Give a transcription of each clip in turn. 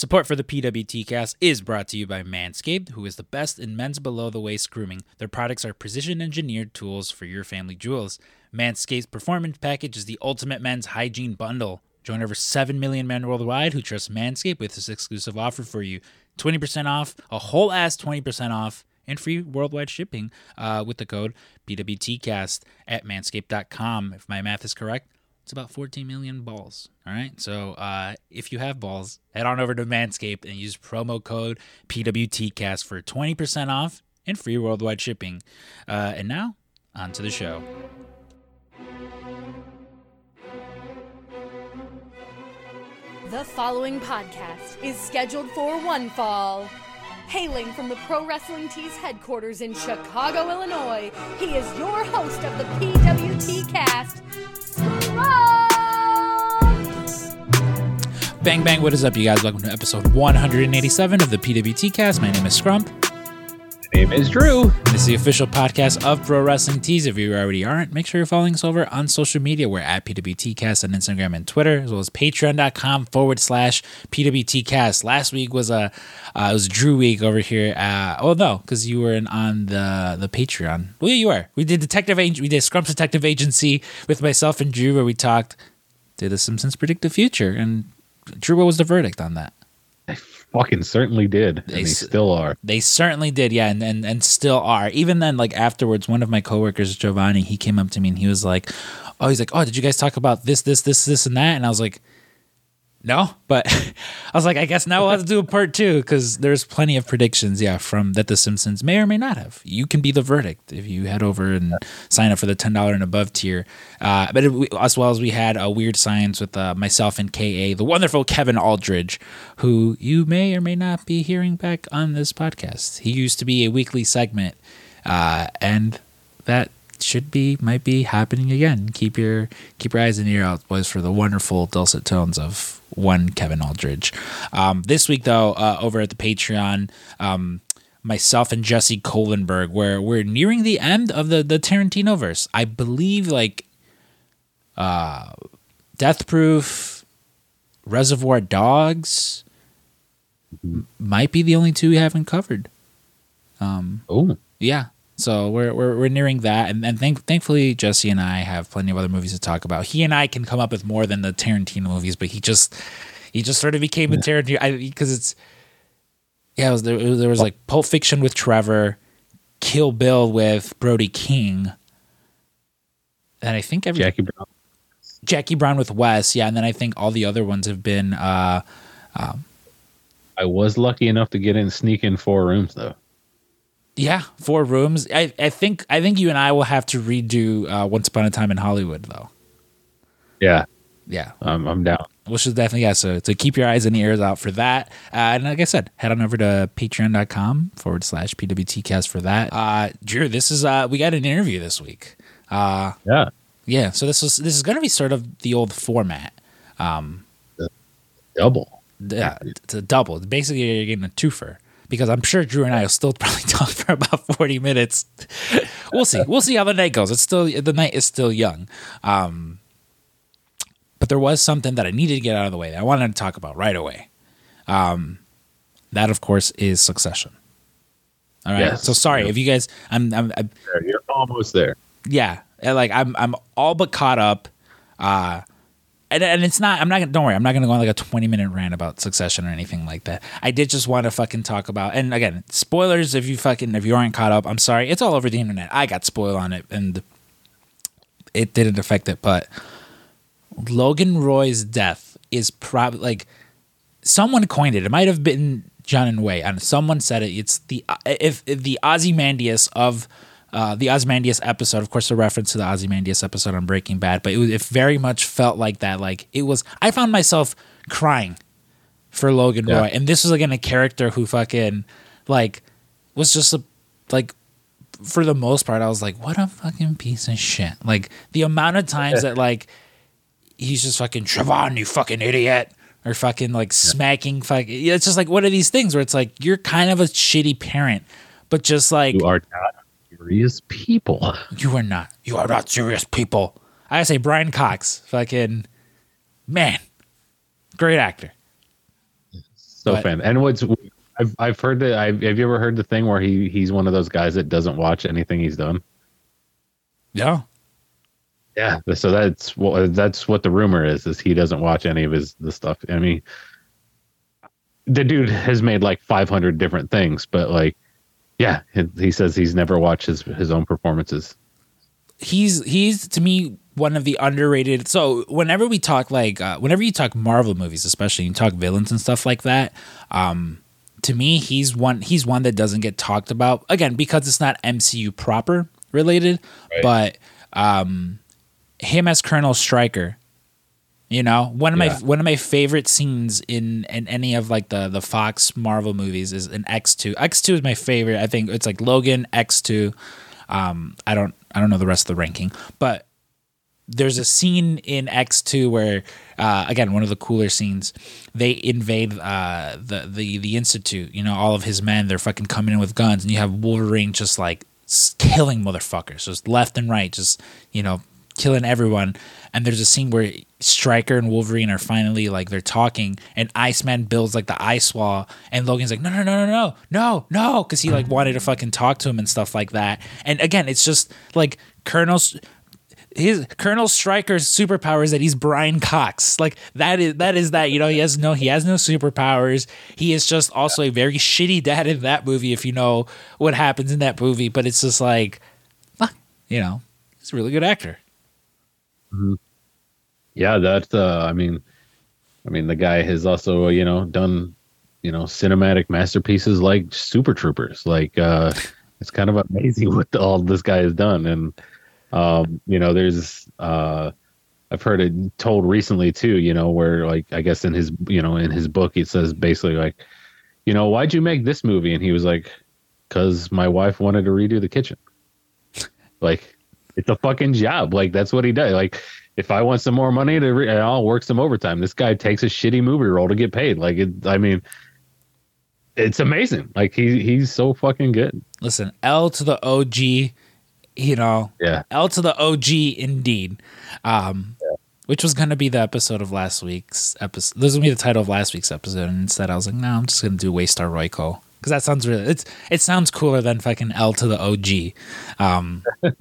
Support for the PWT cast is brought to you by Manscaped, who is the best in men's below the waist grooming. Their products are precision engineered tools for your family jewels. Manscaped's Performance Package is the ultimate men's hygiene bundle. Join over 7 million men worldwide who trust Manscaped with this exclusive offer for you 20% off, a whole ass 20% off, and free worldwide shipping uh, with the code PWTCast at manscaped.com. If my math is correct, it's about 14 million balls. All right. So uh, if you have balls, head on over to Manscaped and use promo code PWTCast for 20% off and free worldwide shipping. Uh, and now, on to the show. The following podcast is scheduled for one fall. Hailing from the Pro Wrestling Tees headquarters in Chicago, Illinois, he is your host of the PWT cast! Bang, bang, what is up, you guys? Welcome to episode 187 of the PWT cast. My name is Scrump. Name is Drew. This is the official podcast of Pro Wrestling Tees. If you already aren't, make sure you're following us over on social media. We're at PWTcast on Instagram and Twitter, as well as patreon.com forward slash PWTcast. Last week was a uh, it was Drew week over here. Uh, oh no, because you were in, on the the Patreon. Well, you were. We did Detective We did Scrump's Detective Agency with myself and Drew, where we talked. Did the Simpsons predict the future? And Drew, what was the verdict on that? Fucking certainly did. And They they still are. They certainly did, yeah, and, and and still are. Even then, like afterwards, one of my coworkers, Giovanni, he came up to me and he was like, "Oh, he's like, oh, did you guys talk about this, this, this, this, and that?" And I was like, "No," but I was like, "I guess now we'll have to do a part two because there's plenty of predictions, yeah, from that The Simpsons may or may not have. You can be the verdict if you head over and sign up for the ten dollar and above tier. Uh, but it, as well as we had a weird science with uh, myself and Ka, the wonderful Kevin Aldridge, who you may or may not be hearing back on this podcast. He used to be a weekly segment, uh, and that should be might be happening again. Keep your keep your eyes and ear out, boys, for the wonderful dulcet tones of one Kevin Aldridge. Um, this week, though, uh, over at the Patreon. Um, myself and Jesse Kohlenberg, where we're nearing the end of the the Tarantino verse. I believe like uh Death Proof, Reservoir Dogs might be the only two we haven't covered. Um Oh, yeah. So we're we're, we're nearing that, and, and thank, thankfully Jesse and I have plenty of other movies to talk about. He and I can come up with more than the Tarantino movies, but he just he just sort of became the Tarantino because it's yeah. It was, there, there was like Pulp Fiction with Trevor, Kill Bill with Brody King, and I think every Jackie Brown. Jackie Brown with Wes, yeah, and then I think all the other ones have been uh I was lucky enough to get in, sneak in four rooms though. Yeah four rooms. I I think I think you and I will have to redo uh, Once Upon a Time in Hollywood though. Yeah, Yeah, I'm, I'm down. which is definitely yeah. So so keep your eyes and ears out for that. Uh, and like I said, head on over to patreon.com forward slash pwtcast for that. Uh, Drew, this is uh we got an interview this week. Uh, Yeah, yeah. So this is this is gonna be sort of the old format. Um, double. Yeah, it's a double. Basically, you're getting a twofer because I'm sure Drew and I will still probably talk for about 40 minutes. we'll see. We'll see how the night goes. It's still the night is still young. Um, but there was something that I needed to get out of the way that I wanted to talk about right away. Um, that of course is Succession. All right. Yes. So sorry if you guys. I'm. I'm. I'm You're almost there. yeah like i'm i'm all but caught up uh and, and it's not i'm not gonna don't worry i'm not gonna go on like a 20 minute rant about succession or anything like that i did just want to fucking talk about and again spoilers if you fucking if you aren't caught up i'm sorry it's all over the internet i got spoiled on it and it didn't affect it but logan roy's death is probably like someone coined it. It might have been John and Way, and someone said it. It's the if, if the Ozymandias of uh, the Ozymandias episode. Of course, a reference to the Ozymandias episode on Breaking Bad, but it, was, it very much felt like that. Like it was. I found myself crying for Logan Yeah. Roy, and this was again a character who fucking like was just a like for the most part, I was like, what a fucking piece of shit. Like the amount of times that like he's just fucking Trevon, you fucking idiot, or fucking like smacking fucking. It's just like one of these things where it's like you're kind of a shitty parent, but just like You are not serious people. you are not. You are not serious people. I say, Brian Cox, fucking man, great actor. So But- fan. And what's I've I've heard that. I've, have you ever heard the thing where he he's one of those guys that doesn't watch anything he's done? Yeah. Yeah. So that's what that's what the rumor is. Is he doesn't watch any of his the stuff. I mean, the dude has made like 500 different things, but like, yeah, he, says he's never watched his his own performances. he's he's to me one of the underrated. So whenever we talk like uh, whenever you talk Marvel movies, especially you talk villains and stuff like that, um, to me he's one he's one that doesn't get talked about again because it's not MCU proper related, Right. but um, him as Colonel Stryker. You know, one of my one of my favorite scenes in in any of like the the Fox Marvel movies is in X two. X two is my favorite. I think it's like Logan X two. Um, I don't I don't know the rest of the ranking, but there's a scene in X two where uh, again one of the cooler scenes they invade uh, the the the institute. You know, all of his men they're fucking coming in with guns, and you have Wolverine just like killing motherfuckers, just left and right, just you know killing everyone. And there's a scene where Stryker and Wolverine are finally like they're talking, and Iceman builds like the ice wall, and Logan's like, no, no, no, no, no, no, no, because he like mm. wanted to fucking talk to him and stuff like that. And again, it's just like Colonel's his Colonel Stryker's superpower is that he's Brian Cox. Like that is that is that. You know, he has no he has no superpowers. He is just also a very shitty dad in that movie. If you know what happens in that movie, but it's just like, you know, he's a really good actor. Yeah, that's. Uh, I mean, I mean, the guy has also you know done you know cinematic masterpieces like Super Troopers. Like, uh, it's kind of amazing what all this guy has done. And um, you know, there's uh, I've heard it told recently too. You know, where like I guess in his you know in his book it says basically like, you know, why'd you make this movie? And he was like, because my wife wanted to redo the kitchen. like, it's a fucking job. Like that's what he does. Like if I want some more money to, re- I'll work some overtime. This guy takes a shitty movie role to get paid. Like it, I mean, it's amazing. Like he he's so fucking good. Listen, L to the OG, you know, Yeah. L to the OG indeed. Um, Which was going to be the episode of last week's episode. This was to be the title of last week's episode. And instead, I was like, no, I'm just going to do Waystar Royco. Because that sounds really, it's, it sounds cooler than fucking L to the OG. Um,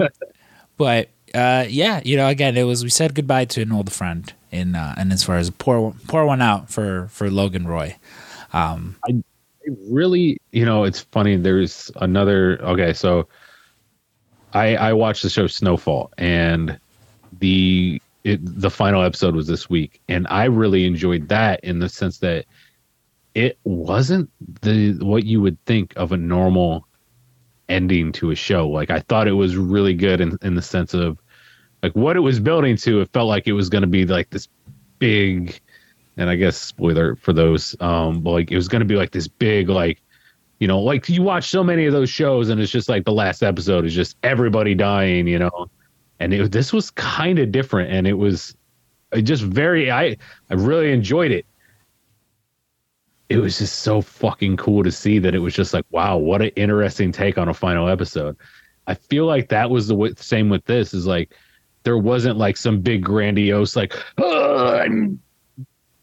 but uh, yeah, you know, again, it was, we said goodbye to an old friend. In, uh, and as far as pour, pour one out for, for Logan Roy. Um, It really, you know, it's funny. There's another. Okay, so I I watched the show Snowfall, and the it, the final episode was this week, and I really enjoyed that in the sense that it wasn't the what you would think of a normal ending to a show. Like I thought it was really good in in the sense of like what it was building to. It felt like it was going to be like this big and I guess spoiler for those, um, but like it was going to be like this big, like, you know, like you watch so many of those shows, and it's just like the last episode is just everybody dying, you know, and it, this was kind of different, and it was just very, I I really enjoyed it. It was just so fucking cool to see that it was just like, wow, what an interesting take on a final episode. I feel like that was the w- same with this. Is like there wasn't like some big grandiose like,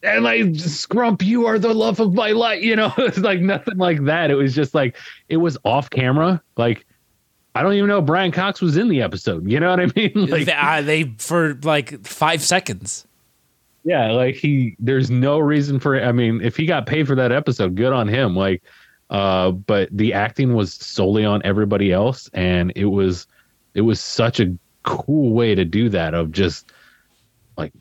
and like scrump you are the love of my life you know it's like nothing like that it was just like it was off camera like i don't even know brian cox was in the episode you know what i mean like they, uh, they, for like five seconds. Yeah like he there's no reason for i mean if he got paid for that episode good on him like uh but the acting was solely on everybody else and it was it was such a cool way to do that of just like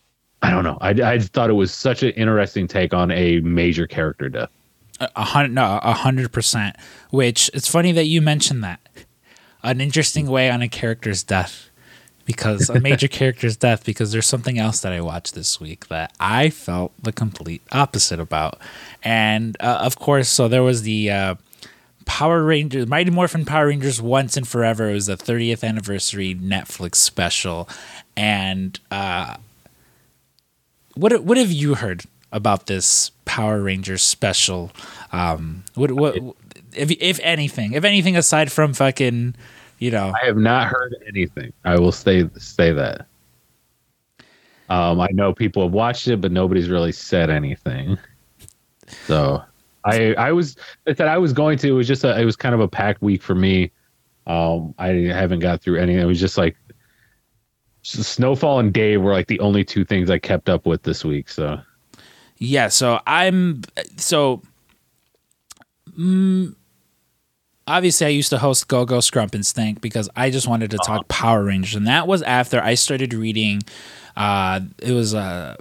i don't know i, I thought it was such an interesting take on a major character death a hundred, no, a hundred percent. Which it's funny that you mentioned that. An interesting way on a character's death, because a major character's death. Because there's something else that I watched this week that I felt the complete opposite about, and uh, of course, so there was the uh, Power Rangers, Mighty Morphin Power Rangers Once and Forever. It was the 30th anniversary Netflix special, and uh, what what have you heard about this Power Rangers special? Um, what what if if anything, if anything aside from fucking, you know, I have not heard anything. I will say say that. Um, I know people have watched it, but nobody's really said anything. So I I was I said I was going to. It was just a. It was kind of a packed week for me. Um, I haven't got through any. It was just like Snowfall and Dave were like the only two things I kept up with this week. So Yeah, so I'm so mm, obviously I used to host Go Go Scrump and Stink because I just wanted to talk Power Rangers, and that was after I started reading. Uh, it was uh,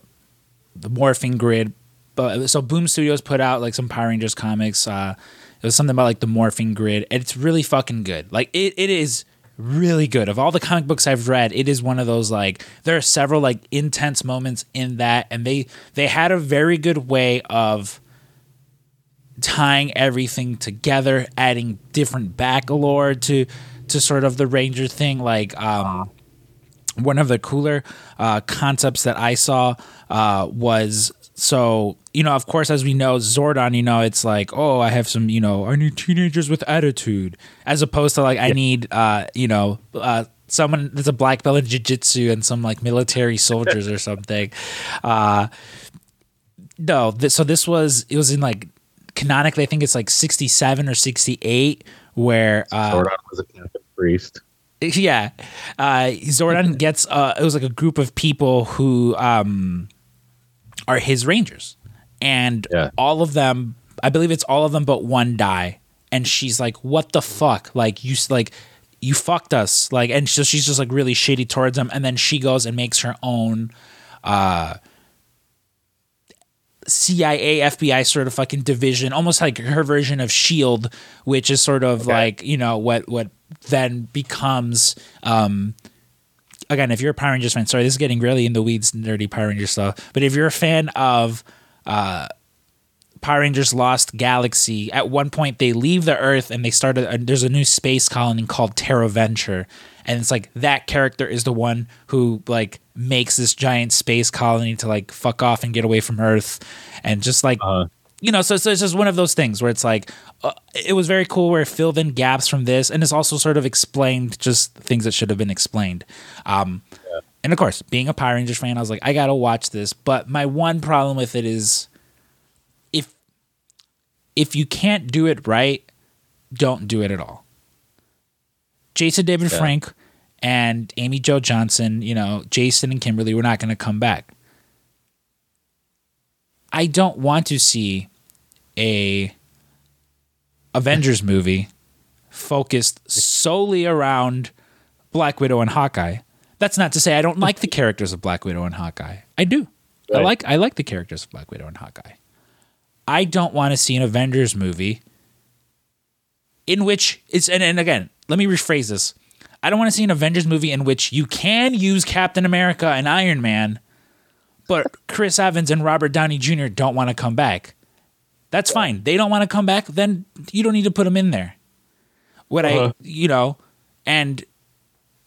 the Morphing Grid, but so Boom Studios put out like some Power Rangers comics. Uh, it was something about like the Morphing Grid, and it's really fucking good. Like it, it is really good. Of all the comic books I've read, it is one of those like there are several like intense moments in that, and they they had a very good way of tying everything together, adding different back lore to to sort of the Ranger thing. Like um, one of the cooler uh, concepts that I saw uh, was so you know, of course, as we know, Zordon, you know, it's like, oh, I have some, you know, I need teenagers with attitude, as opposed to like I need, uh, you know, uh, someone that's a black belt in jiu-jitsu and some like military soldiers or something. Uh, no, th- so this was it was in like canonically, I think it's like sixty seven or sixty eight, where uh, Zordon was a Catholic priest. yeah, uh, Zordon gets uh, it was like a group of people who um, are his rangers, and Yeah. all of them, I believe it's all of them but one die, and she's like, "What the fuck? Like you like." You fucked us, like, and so she's just like really shady towards him, and then she goes and makes her own CIA, FBI sort of fucking division, almost like her version of Shield, which is sort of like you know what what then becomes. um Again, if you're a Power Rangers fan, sorry, this is getting really in the weeds, nerdy Power Rangers stuff. But if you're a fan of uh, Power Rangers Lost Galaxy, at one point they leave the Earth and they start. A, there's a new space colony called Terra Venture, and it's like that character is the one who like makes this giant space colony to like fuck off and get away from Earth, and just like Uh, you know, so, so it's just one of those things where it's like, uh, it was very cool where it filled in gaps from this, and it's also sort of explained just things that should have been explained. Um, And of course, being a Power Rangers fan, I was like, I gotta watch this. But my one problem with it is, if you can't do it right, don't do it at all. Jason David Yeah. Frank and Amy Jo Johnson, you know, Jason and Kimberly were not going to come back. I don't want to see a Avengers movie focused solely around Black Widow and Hawkeye. That's not to say I don't like the characters of Black Widow and Hawkeye. I do. I like I like the characters of Black Widow and Hawkeye. I don't want to see an Avengers movie in which it's and, and again, let me rephrase this. I don't want to see an Avengers movie in which you can use Captain America and Iron Man, but Chris Evans and Robert Downey Jr. don't want to come back. That's fine. They don't want to come back, then you don't need to put them in there. What Uh-huh. I, you know, and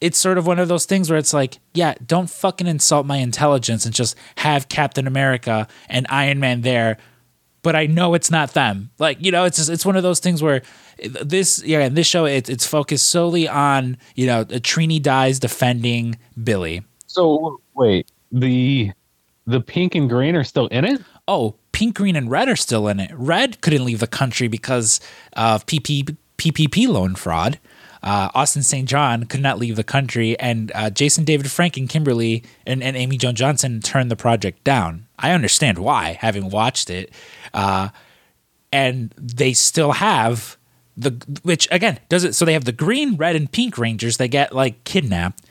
it's sort of one of those things where it's like, yeah, don't fucking insult my intelligence and just have Captain America and Iron Man there, but I know it's not them. Like, you know, it's just, it's one of those things where this, yeah, in this show, it, it's focused solely on, you know, Trini dies defending Billy. so wait, the the pink and green are still in it. oh, pink, green, and red are still in it. Red couldn't leave the country because of PP, PPP loan fraud. Uh, Austin St. John could not leave the country, and uh, Jason David Frank and Kimberly and, and Amy Jo Johnson turned the project down. I understand why, having watched it. Uh, and they still have the which again does it so they have the green, red, and pink rangers. They get like kidnapped.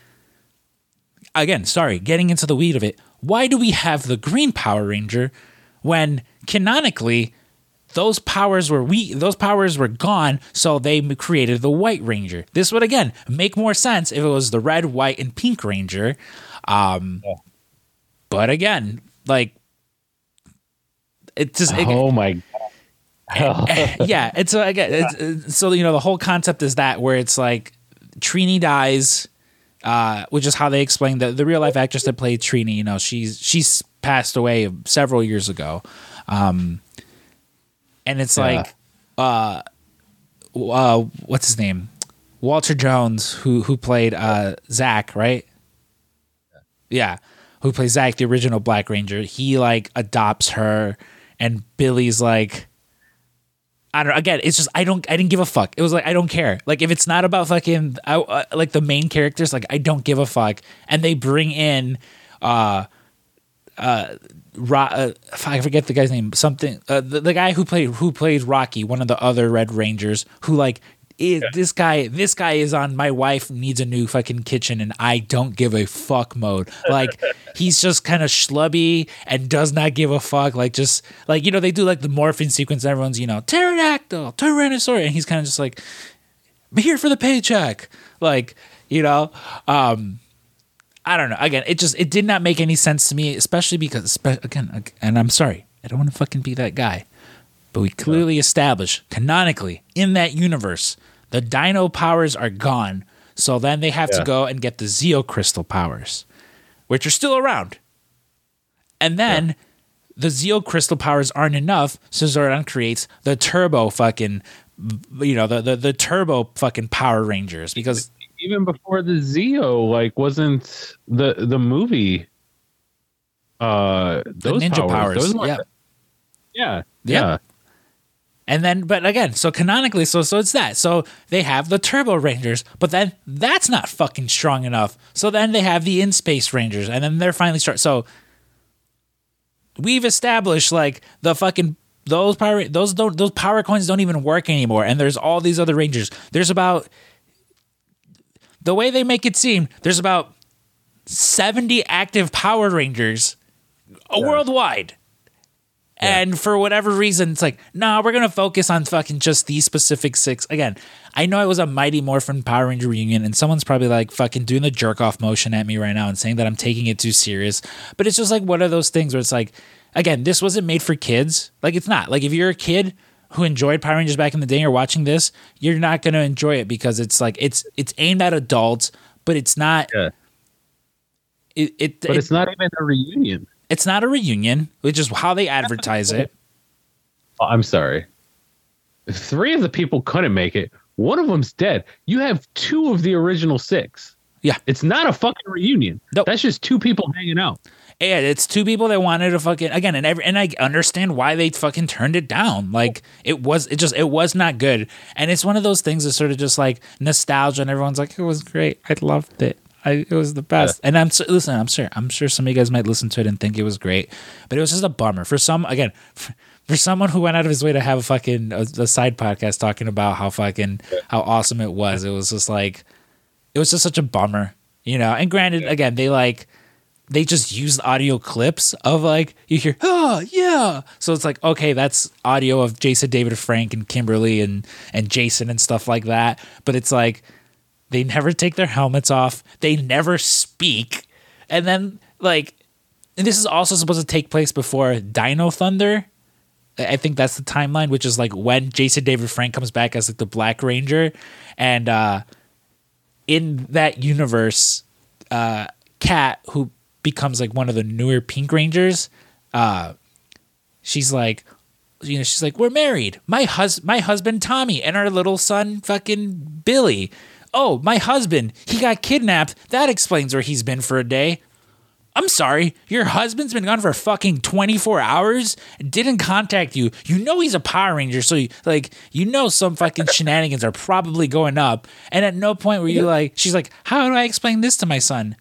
Again, sorry, getting into the weed of it. Why do we have the green Power Ranger when canonically those powers were we those powers were gone so they created the white ranger. This would again make more sense if it was the red white and pink ranger. Um but again like it just it, oh my God. yeah it's uh, again it's, it's- so you know the whole concept is that where it's like trini dies uh which is how they explain that the real life actress that played trini you know she's she's passed away several years ago. Um and it's Yeah. like uh uh what's his name walter jones who who played uh zach right yeah who plays zach the original black ranger he like adopts her and billy's like I don't. Again, it's just I don't. I didn't give a fuck. It was like I don't care. Like if it's not about fucking I, uh, like the main characters, like I don't give a fuck. And they bring in, uh, uh, uh I forget the guy's name. Something. Uh, the, the guy who played who played Rocky, one of the other Red Rangers, who like is this guy this guy is on my wife needs a new fucking kitchen and I don't give a fuck mode. Like he's just kind of schlubby and does not give a fuck. Like just like you know they do like the morphing sequence. Everyone's you know pterodactyl, tyrannosaurus, and he's kind of just like I'm here for the paycheck. Like you know, um, I don't know. Again, it just it did not make any sense to me, especially because again, and I'm sorry, I don't want to fucking be that guy. But we clearly established canonically in that universe the dino powers are gone. So then they have Yeah. to go and get the Zeo crystal powers, which are still around. And then the Zeo crystal powers aren't enough, so Zordon creates the turbo fucking you know, the the, the turbo fucking Power Rangers because Even before the Zeo, like wasn't the the movie uh the those ninja powers, those weren't- yeah. yeah. Yeah. Yeah. And then, but again, so canonically, so so it's that. So they have the Turbo Rangers, but then that's not fucking strong enough. So then they have the In Space Rangers, and then they're finally start. So we've established like the fucking those power those don't those power coins don't even work anymore. And there's all these other Rangers. There's about the way they make it seem. There's about seventy active Power Rangers uh, worldwide. And for whatever reason, it's like, nah, we're gonna focus on fucking just these specific six. Again, I know it was a Mighty Morphin Power Ranger reunion, and someone's probably like fucking doing the jerk off motion at me right now and saying that I'm taking it too serious. But it's just like one of those things where it's like, again, this wasn't made for kids. Like it's not. Like if you're a kid who enjoyed Power Rangers back in the day, you're watching this, you're not gonna enjoy it because it's like it's it's aimed at adults, but it's not. Yeah. It, it, But it- it's not even a reunion. it's not a reunion, which is how they advertise it. Oh, I'm sorry. Three of the people couldn't make it. One of them's dead. You have two of the original six. Yeah. It's not a fucking reunion. Nope. That's just two people hanging out. And it's two people that wanted to fucking again, and every, and I understand why they fucking turned it down. Like it was, it just it was not good, and it's one of those things that sort of just like nostalgia, and everyone's like, it was great, I loved it, I it was the best. And I'm listen, I'm sure, I'm sure some of you guys might listen to it and think it was great, but it was just a bummer for some. Again, for, for someone who went out of his way to have a fucking a, a side podcast talking about how fucking how awesome it was, it was just like it was just such a bummer, you know. And granted, again, they like they just used audio clips of like you hear oh yeah. So it's like okay that's audio of jason david frank and kimberly and and jason and stuff like that. But it's like they never take their helmets off. They never speak. And then like and this is also supposed to take place before dino thunder. I think that's the timeline, which is like when Jason David Frank comes back as like the Black Ranger, and uh, in that universe, uh, Kat, who becomes like one of the newer Pink Rangers, uh, she's like, you know, she's like, we're married. My hus, my husband Tommy, and our little son fucking Billy. Oh, my husband, he got kidnapped. That explains where he's been for a day. I'm sorry, your husband's been gone for fucking 24 hours, didn't contact you. You know he's a Power Ranger, so you, like you know some fucking shenanigans are probably going up. And at no point were you like, she's like, how do I explain this to my son?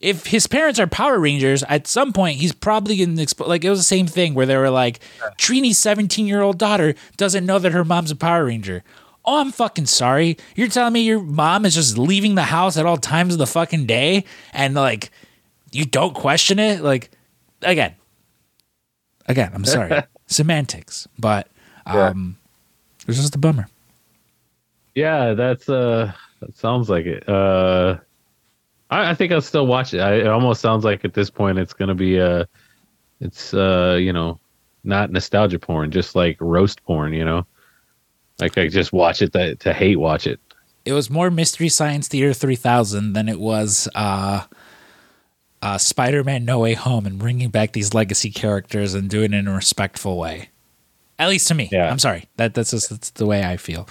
If his parents are Power Rangers, at some point he's probably in exp- like it was the same thing where they were like, Trini's 17 year old daughter doesn't know that her mom's a Power Ranger. Oh, I'm fucking sorry. You're telling me your mom is just leaving the house at all times of the fucking day and like you don't question it like again again i'm sorry semantics but um it was just a bummer Yeah, that's uh that sounds like it. Uh I, I think I'll still watch it. I, it almost sounds like at this point it's gonna be uh it's uh, you know, not nostalgia porn, just like roast porn, you know? Like I just watch it to, to hate watch it. it was more mystery science theater 3000 than it was uh uh spider-man no way home and bringing back these legacy characters and doing it in a respectful way at least to me Yeah. i'm sorry that that's just that's the way i feel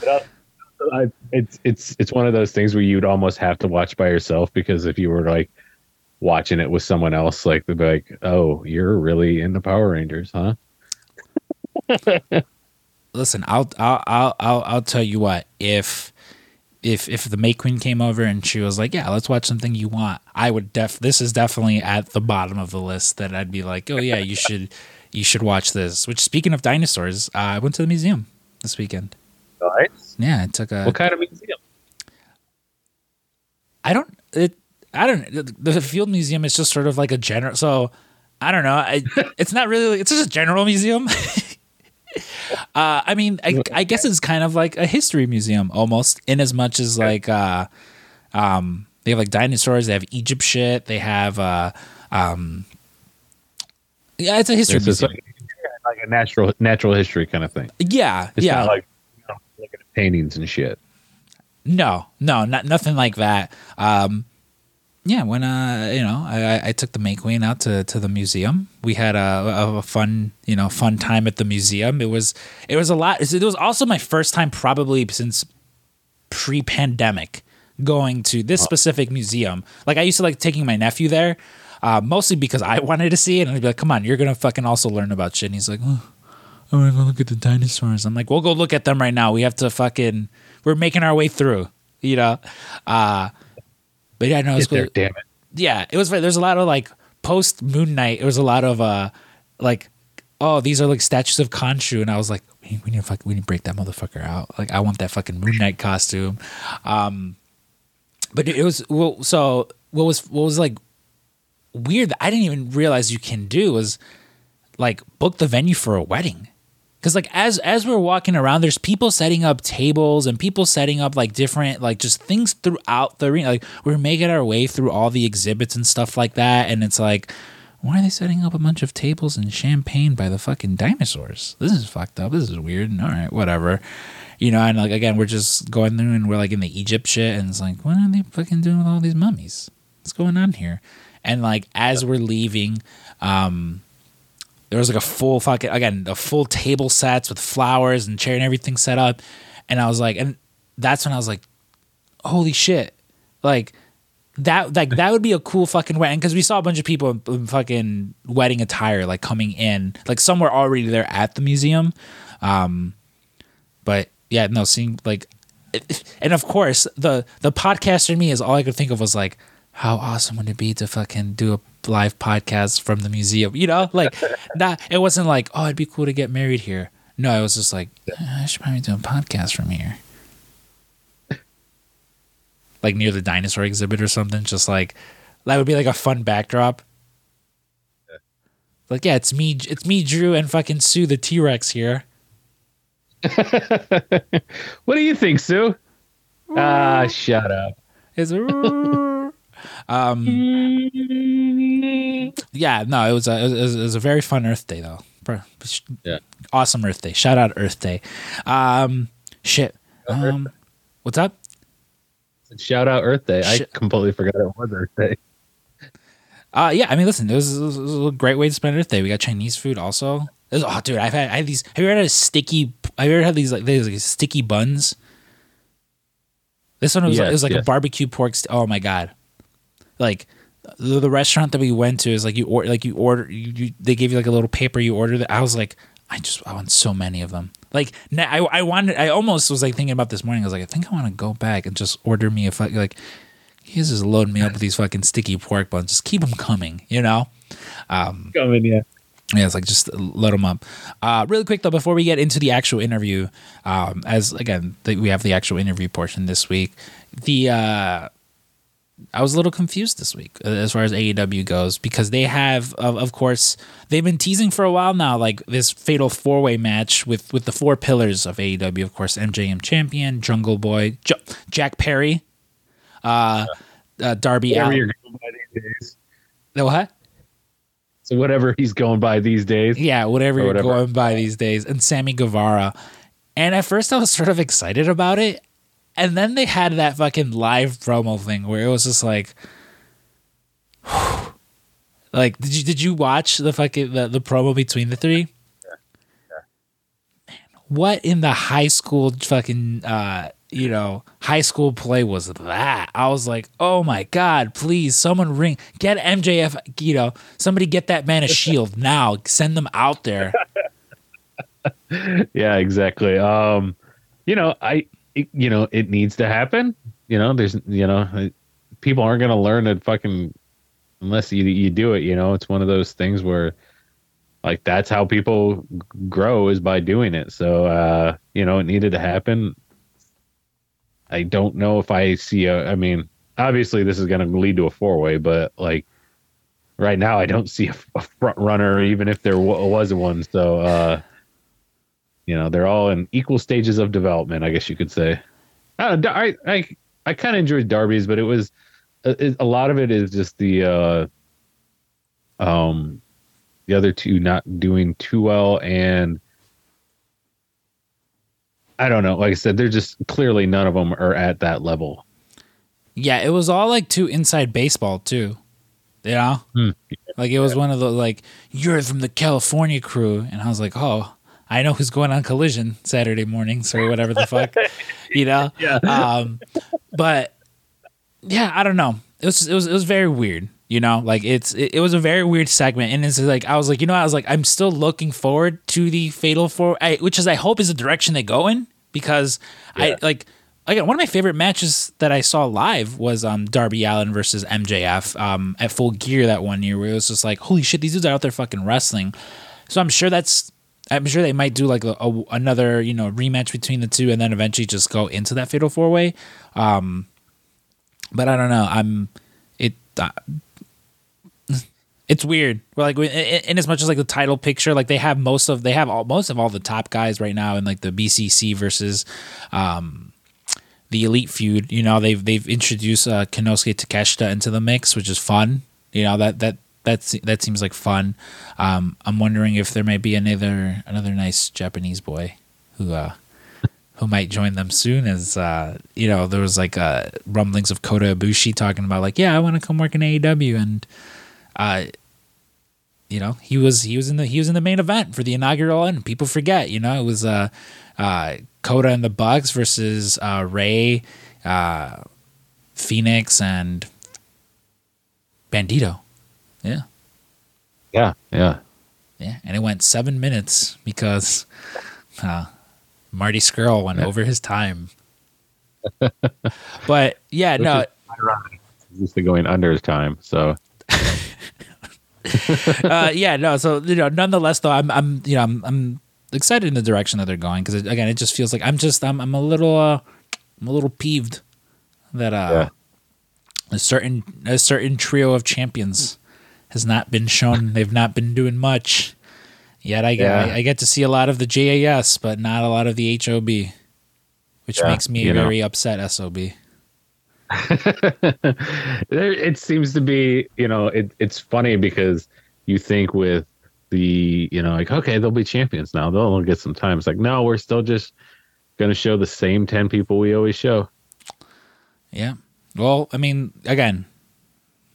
I, it's it's it's one of those things where you'd almost have to watch by yourself because if you were like watching it with someone else, like they'd be like, "Oh, you're really into Power Rangers, huh?" listen, I'll I'll I'll I'll, I'll tell you what if. If, if the May Queen came over and she was like, "Yeah, let's watch something you want," I would def. This is definitely at the bottom of the list that I'd be like, "Oh yeah, you should, you should watch this." Which, speaking of dinosaurs, uh, I went to the museum this weekend. Nice. Yeah, I took a. What kind of museum? I don't. It. I don't. The, the Field Museum is just sort of like a general. So I don't know. I, it's not really. It's just a general museum. uh, I mean, I, I guess it's kind of like a history museum almost, in as much as like, uh, um, they have like dinosaurs. They have Egypt shit. They have, uh, um, yeah, it's a history It's museum. like, like a natural natural history kind of thing. yeah, It's yeah. not like you know, looking at paintings and shit. No, no, not nothing like that. Um, yeah, when uh, you know, I, I- took the May Queen out to, to the museum. We had a, a, a fun, you know, fun time at the museum. It was it was a lot. It was also my first time probably since pre-pandemic going to this specific museum. Like I used to like taking my nephew there, uh, mostly because I wanted to see it, and I'd be like, "Come on, you're gonna fucking also learn about shit." And he's like, "Oh, I want to look at the dinosaurs." I'm like, "We'll go look at them right now. We have to fucking. We're making our way through, you know." Uh, but yeah, no, it was Get there, cool. damn it. Yeah, it was. There's a lot of like post Moon Knight. It was a lot of uh, like, oh, these are like statues of Khonshu, and I was like, we need, we need to fuck, we need to break that motherfucker out. Like, I want that fucking Moon Knight costume. Um, but it was well. So what was what was like weird that I didn't even realize you can do was like book the venue for a wedding. Cause like as as we're walking around, there's people setting up tables and people setting up like different like just things throughout the arena. Like we're making our way through all the exhibits and stuff like that, and it's like, why are they setting up a bunch of tables and champagne by the fucking dinosaurs? This is fucked up. This is weird. And all right, whatever. You know, and like again, we're just going through and we're like in the Egypt shit, and it's like, what are they fucking doing with all these mummies? What's going on here? And like as we're leaving, um, there was like a full fucking again a full table sets with flowers and chair and everything set up. And i was like and that's when i was like holy shit. Like that like that would be a cool fucking wedding. Because we saw a bunch of people in, in fucking wedding attire like coming in like some were already there at the museum. Um but yeah no seeing like and of course the the podcaster in me is all i could think of was like how awesome would it be to fucking do a live podcast from the museum you know? Like that. it wasn't like oh it'd be cool to get married here. No it was just like "Eh, i should probably do a podcast from here. Like near the dinosaur exhibit or something just like that would be like a fun backdrop. Like yeah it's me it's me drew and fucking sue the t-rex here. What do you think, Sue? Ah, shut up. It's um, yeah, no, it was a it was, it was a very fun Earth Day though. Yeah. awesome Earth Day. Shout out Earth Day. Um, shit. Um, what's up? Shout out Earth Day. I completely forgot it was Earth Day. Uh, yeah, I mean, listen, it was, it was- a great way to spend Earth Day. We got Chinese food also. Was- oh, dude, I've had I had these. Have you ever had a sticky? Have you ever had these like these like, sticky buns? This one was it was like a barbecue pork. St- oh my god! Like the, the restaurant that we went to is like you order like you order you, you they gave you like a little paper you order it. I was like, I just I want so many of them. Like I I wanted I almost was like thinking about this morning. I was like, I think I want to go back and just order me a fuck like. He's just loading me up with these fucking sticky pork buns. Just keep them coming, you know. Coming, yeah. Yeah, it's like just load them up. Uh, really quick though, before we get into the actual interview, um, as again the, we have the actual interview portion this week. The uh, I was a little confused this week uh, as far as AEW goes because they have, of, of course, they've been teasing for a while now, like this fatal four way match with with the four pillars of AEW. Of course, MJM champion, Jungle Boy, J- Jack Perry, uh, uh, Darby Whatever you're going by these days. The what? So whatever he's going by these days. Yeah, whatever Or you're whatever. going by these days. And Sammy Guevara. And at first I was sort of excited about it. And then they had that fucking live promo thing where it was just like like did you did you watch the fucking the, the promo between the three? Man, what in the high school fucking uh you know high school play was that? I was like, oh my god, please someone ring get MJF, you know, somebody get that man a shield now, send them out there. yeah, exactly. Um, you know, I, you know, it needs to happen. You know, there's, you know, people aren't going to learn to fucking unless you you do it. You know, it's one of those things where, like, that's how people grow is by doing it. So, uh, you know, it needed to happen. I don't know if I see a. I mean, obviously, this is going to lead to a four way, but like right now, I don't see a, a front runner, even if there w- was one. So, uh, you know, they're all in equal stages of development. I guess you could say. I I I, I kind of enjoyed Darby's, but it was a, a lot of it is just the uh, um the other two not doing too well and I don't know. Like I said, they're just clearly none of them are at that level. Yeah, it was all like too inside baseball too. You know, Hmm. like it was one of the like you're from the California crew, and I was like, oh, I know who's going on Collision Saturday mornings or whatever the fuck, you know. Yeah. Um, but yeah, I don't know. It was it was it was very weird. You know, like it's it, it was a very weird segment, and it's like I was like, you know, I was like, I'm still looking forward to the Fatal Four, I, which is I hope is the direction they go in because I like again one of my favorite matches that I saw live was um Darby Allin versus MJF um at Full Gear that one year where it was just like holy shit these dudes are out there fucking wrestling, so I'm sure that's I'm sure they might do like a, a- another you know rematch between the two and then eventually just go into that Fatal Four Way, um, but I don't know I'm it. Uh, it's weird. Well, like in, in as much as like the title picture, like they have most of they have all most of all the top guys right now in like the BCC versus um the elite feud. You know they've they've introduced uh, Konosuke Takeshita into the mix, which is fun. You know that that that's that seems like fun. Um, I'm wondering if there might be another another nice Japanese boy who uh who might join them soon. As uh, you know, there was like uh rumblings of Kota Ibushi talking about like, yeah, I want to come work in AEW and uh you know he was he was in the he was in the main event for the inaugural and people forget you know it was uh uh Kota and the Bucks versus uh Rey uh Fenix and Bandito yeah Yeah, yeah. yeah and it went seven minutes because uh Marty Scurll went over his time but yeah no is He's used going under his time. So uh, yeah, no. So you know, nonetheless, though, I'm, I'm, you know, I'm, I'm excited in the direction that they're going because again, it just feels like I'm just, I'm, I'm a little, uh, I'm a little peeved that uh, a certain, a certain trio of champions has not been shown. They've not been doing much yet. I, Yeah. I, I get to see a lot of the JAS, but not a lot of the HOB, which Yeah, makes me you know. very upset. Sob. it seems to be, you know, it, it's funny because you think with the, you know, like, okay, they'll be champions now. They'll get some time. It's like, no, we're still just going to show the same 10 people we always show. Yeah. Well, I mean, again,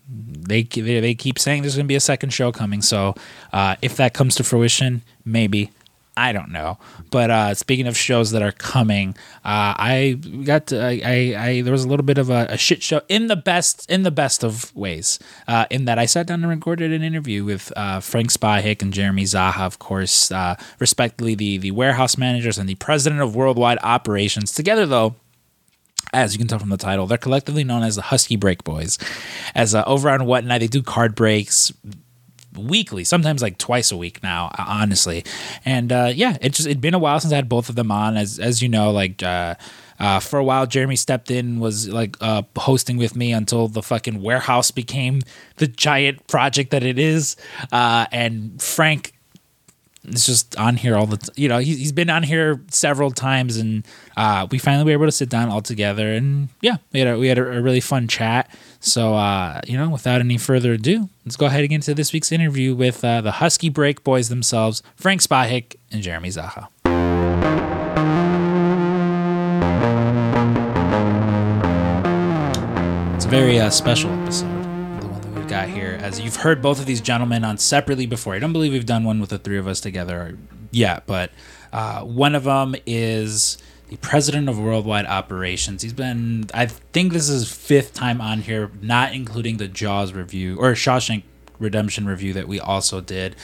they they, keep saying there's going to be a second show coming. So uh, if that comes to fruition, maybe. I don't know. But uh, speaking of shows that are coming, uh, I got to, I, I, I there was a little bit of a, a shit show in the best in the best of ways. Uh, in that I sat down and recorded an interview with uh, Frank Spahic and Jeremy Zaucha, of course, uh, respectively the the warehouse managers and the president of worldwide operations. Together though, as you can tell from the title, they're collectively known as the Husky Break Boyz. As uh, over on Whatnot, they do card breaks weekly, sometimes like twice a week now, honestly. And uh, yeah, it just it'd been a while since I had both of them on. As as you know, like uh, uh, for a while, Jeremy stepped in, was like uh, hosting with me until the fucking warehouse became the giant project that it is. Uh, and Frank is just on here all the you know he, he's been on here several times and uh, we finally were able to sit down all together and yeah we had a, we had a, a really fun chat. So uh, you know without any further ado let's go ahead and get into this week's interview with uh, the husky break boyz themselves frank spahic and jeremy zaucha. It's a very uh, special episode got here as you've heard both of these gentlemen on separately before i don't believe we've done one with the three of us together yet but uh, one of them is the president of worldwide operations he's been i think this is his fifth time on here not including the jaws review or shawshank Redemption review that we also did.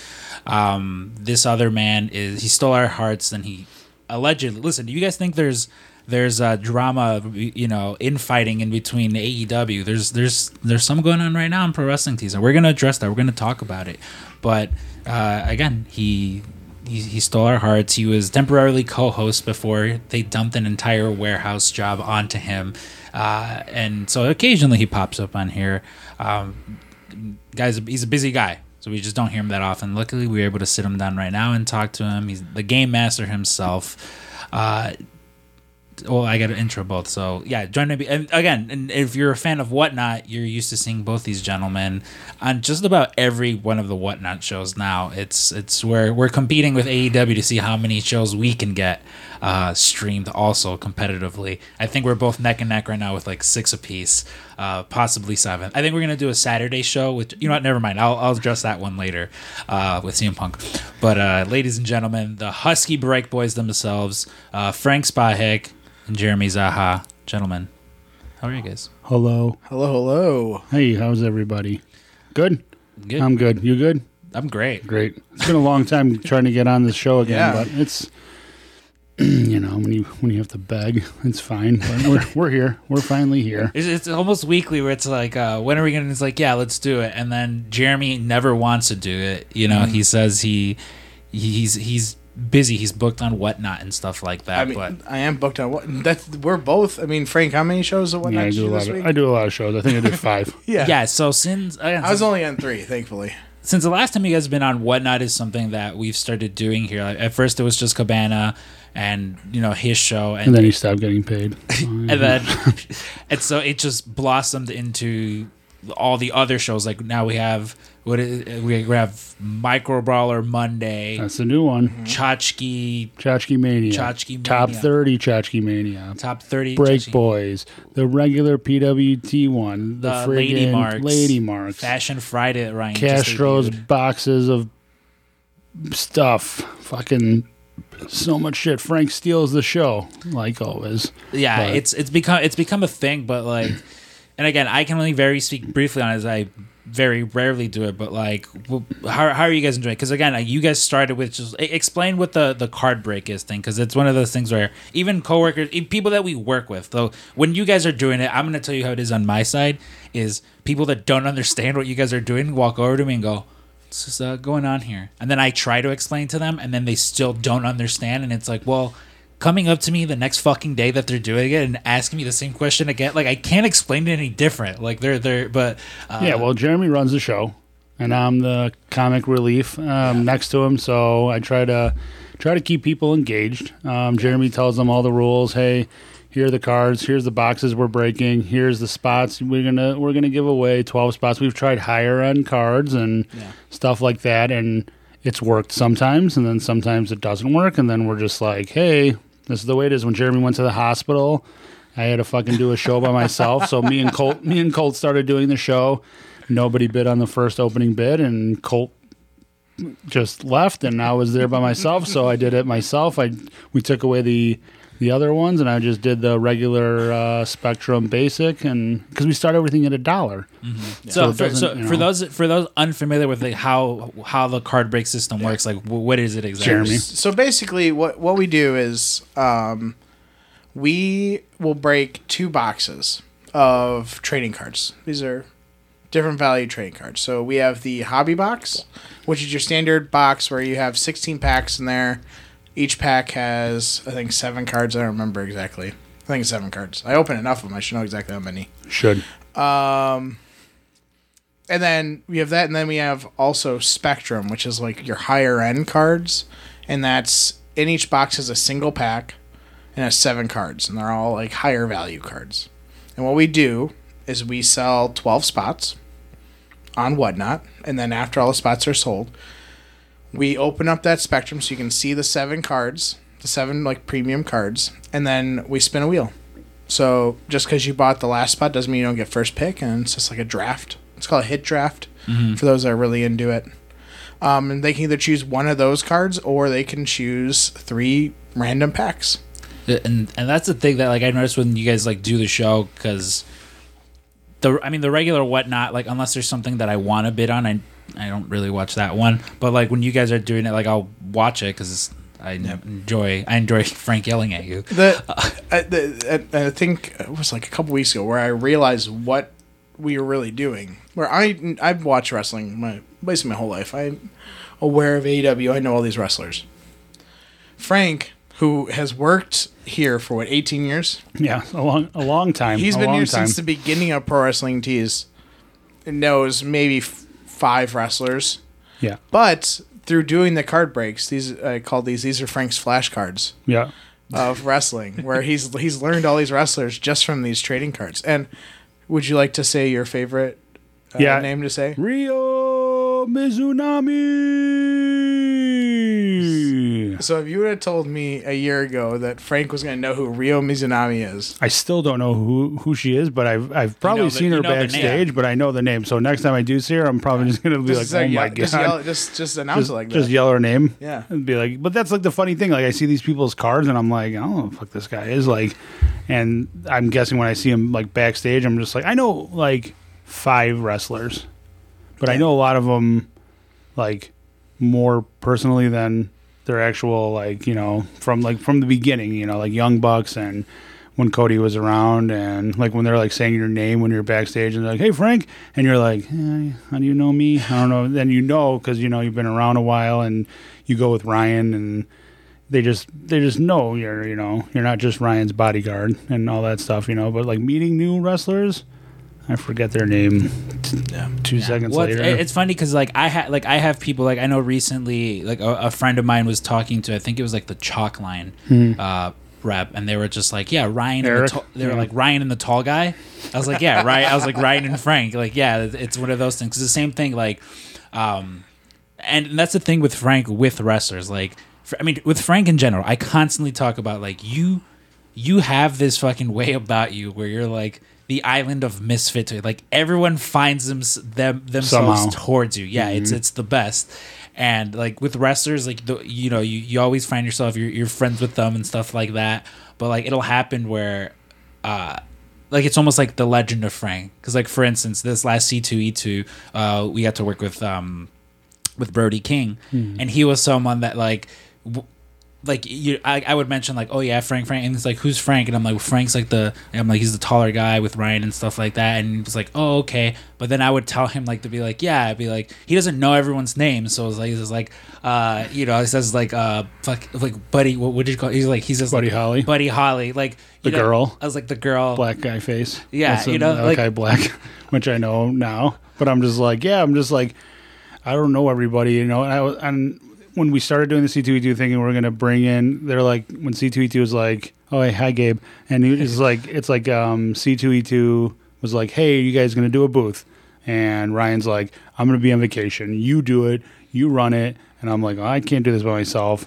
Um, this other man is he stole our hearts, and he allegedly. Listen, do you guys think there's there's uh, drama, you know, infighting in between AEW? There's there's there's some going on right now in pro wrestling and we're gonna address that. We're gonna talk about it. But uh, again, he he, he stole our hearts. He was temporarily co-host before they dumped an entire warehouse job onto him, uh, and so occasionally he pops up on here. Um, guys, he's a busy guy, so we just don't hear him that often. Luckily, we were able to sit him down right now and talk to him. He's the game master himself. Uh, well, I got to intro both. So yeah, join me. And again, and if you're a fan of Whatnot, you're used to seeing both these gentlemen on just about every one of the Whatnot shows now. It's it's where we're competing with AEW to see how many shows we can get uh, streamed also competitively. I think we're both neck and neck right now with like six apiece, uh, possibly seven. I think we're gonna do a Saturday show with you know what? Never mind. I'll I'll address that one later uh, with CM Punk. But uh, ladies and gentlemen, the Husky Break Boyz themselves, uh, Frank Spahic and Jeremy Zaucha. Gentlemen, how are you guys? Hello. Hello, hello. Hey, how's everybody? Good? Good. I'm good. You good? I'm great. Great. It's been a long time trying to get on the show again, Yeah. but it's you know, when you when you have to beg, it's fine. But we're we're here. We're finally here. It's, it's almost weekly where it's like, uh, when are we gonna? It's like, yeah, let's do it. And then Jeremy never wants to do it. You know, he says he he's he's busy. He's booked on whatnot and stuff like that. I mean, but I am booked on what? That's we're both. I mean, Frank, how many shows and whatnot Yeah, I did do a lot this of week? I do a lot of shows. I think I did five. yeah. yeah. So since uh, I was only on three, thankfully. since the last time you guys have been on whatnot is something that we've started doing here. Like, at first, it was just Cabana and you know his show, and, And then he stopped getting paid. and then and so it just blossomed into all the other shows. Like now we have what is, we have Micro Brawler Monday, That's the new one. Mhm. Chachki Chachki Mania. Tchotchke Top Mania. 30 Chachki Mania. Top Thirty Break Boys, the regular PWT one, the, The friggin' Lady Marks. Lady Marks, Fashion Friday that Ryan just Castro's debuted. boxes of stuff. Fucking so much shit. Frank steals the show, like always. yeah but- it's it's become it's become a thing but like and again i can only very speak briefly on it as i very rarely do it but like how, how are you guys enjoying because again you guys started with just explain what the the card break is thing because it's one of those things where even coworkers people that we work with though when you guys are doing it i'm going to tell you how it is on my side is people that don't understand what you guys are doing walk over to me and go what's uh, going on here? And then i try to explain to them and then they still don't understand and it's like well coming up to me the next fucking day that they're doing it and asking me the same question again like i can't explain it any different like they're they're but uh, yeah, well, Jeremy runs the show, and I'm the comic relief um, next to him. So I try to try to keep people engaged. Um, Jeremy tells them all the rules. Hey, here are the cards. Here's the boxes we're breaking. Here's the spots we're gonna we're gonna give away. Twelve spots. We've tried higher end cards and stuff like that, and it's worked sometimes, and then sometimes it doesn't work, and then we're just like, hey, this is the way it is. When Jeremy went to the hospital. I had to fucking do a show by myself. So me and Colt, me and Colt started doing the show. Nobody bid on the first opening bid, and Colt just left, and I was there by myself. So I did it myself. I we took away the the other ones, and I just did the regular uh, Spectrum Basic, and because we start everything at a dollar. so, it for, so you for those for those unfamiliar with like how how the card break system works like what is it exactly Jeremy. So basically, what what we do is um, we will break two boxes of trading cards. These are different value trading cards. So we have the hobby box, which is your standard box where you have 16 packs in there. Each pack has, I think, seven cards. I don't remember exactly. I think it's seven cards. I open enough of them. I should know exactly how many. Should Um, and then we have that, and then we have also Spectrum, which is like your higher end cards, and that's in each box is a single pack, and has seven cards, and they're all like higher value cards. And what we do is we sell twelve spots on whatnot, and then after all the spots are sold, we open up that Spectrum so you can see the seven cards, the seven like premium cards, and then we spin a wheel. So just because you bought the last spot doesn't mean you don't get first pick, and it's just like a draft. It's called a hit draft for those that are really into it. Um, and they can either choose one of those cards or they can choose three random packs. and and that's the thing that like I noticed when you guys like do the show because the I mean the regular whatnot like unless there's something that I want to bid on I I don't really watch that one. But like when you guys are doing it, like I'll watch it because I enjoy I enjoy Frank yelling at you. The, uh, I, the I, I think it was like a couple weeks ago where I realized what we were really doing. Where I I've watched wrestling my basically my whole life. I'm aware of AEW. I know all these wrestlers. Frank, who has worked here for what 18 years, Yeah, a long a long time. he's a been long here time. since the beginning of pro wrestling tees. Knows maybe f- five wrestlers, Yeah, but through doing the card breaks, these I call these these are Frank's flashcards. yeah. of wrestling where he's he's learned all these wrestlers just from these trading cards. And would you like to say your favorite uh, Yeah. name to say? Rio Mizunami. So if you would have told me a year ago that Frank was going to know who Rio Mizunami is, I still don't know who who she is, but I've I've probably know the- seen you her know backstage, but I know the name. So next time I do see her, I'm probably just gonna be just, like, say- "Oh my god!" just, yell, just just announce just, it like just yell her name. Yeah. and be like, but that's like the funny thing. Like I see these people's cards, and I'm like, I don't know what the fuck this guy is like. And I'm guessing when I see him like backstage, I'm just like, I know like five wrestlers, but I know a lot of them like more personally than their actual like you know from like from the beginning. You know, like Young Bucks and when Cody was around, and like when they're like saying your name when you're backstage, and they're like, "Hey Frank," and you're like, eh, "How do you know me?" I don't know. Then you know because you know you've been around a while, and you go with Ryan, and they just they just know you're you know you're not just Ryan's bodyguard and all that stuff, you know. But like meeting new wrestlers, I forget their name. t- Two seconds Well, later, it's funny because like I had like I have people like I know recently like a, a friend of mine was talking to I think it was like the chalk line uh, rep and they were just like yeah Ryan and the Eric? they were Yeah. like Ryan and the tall guy? I was like yeah right I was like Ryan and Frank. Like yeah it's one of those things. 'Cause the same thing like um and that's the thing with Frank with wrestlers like fr- I mean with Frank in general I constantly talk about like you you have this fucking way about you where you're like the island of misfit. Like everyone finds them, them themselves Somehow. towards you. Yeah it's it's the best. And like with wrestlers like the, you know you, you always find yourself you're, you're friends with them and stuff like that. But like it'll happen where uh like it's almost like the legend of frank. Because like for instance this last c2e2 uh we got to work with um with Brody King, and he was someone that like. Like you, I, I would mention like, oh yeah, Frank, Frank, and it's like, who's Frank? And I'm like, Frank's like the, I'm like, he's the taller guy with Ryan and stuff like that. And he was like, oh okay. But then I would tell him like to be like, yeah, I'd be like, he doesn't know everyone's name, so it's like, he's just like, uh, you know, he says like, uh, fuck, like Buddy, what would you call? He's like, he's just Buddy like, Holly? Buddy Holly, like The know, girl? I was like the girl, black guy face. Yeah, That's you know, like- Malakai Black, which I know now. But I'm just like, yeah, I'm just like, I don't know everybody, you know. And I was, and when we started doing the C2E2 thing, and we are gonna bring in, they're like, when C2E2 was like, oh hey, hi Gabe, and it's like, it's like um, C2E2 was like, hey, you guys gonna do a booth? And Ryan's like, I'm gonna be on vacation. You do it. You run it. And I'm like, oh, I can't do this by myself.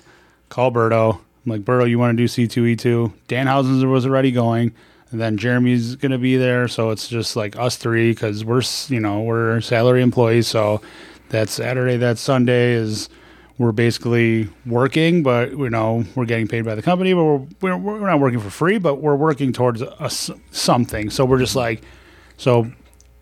Call Berto. I'm like, Berto, you want to do C2E2? Danhausen was already going. And then Jeremy's going to be there. So it's just like us three because we're, you know, we're salary employees. So that Saturday, that Sunday is, we're basically working, but, you know, we're getting paid by the company, but we're, we're, we're not working for free, but we're working towards a something. So we're just like, so,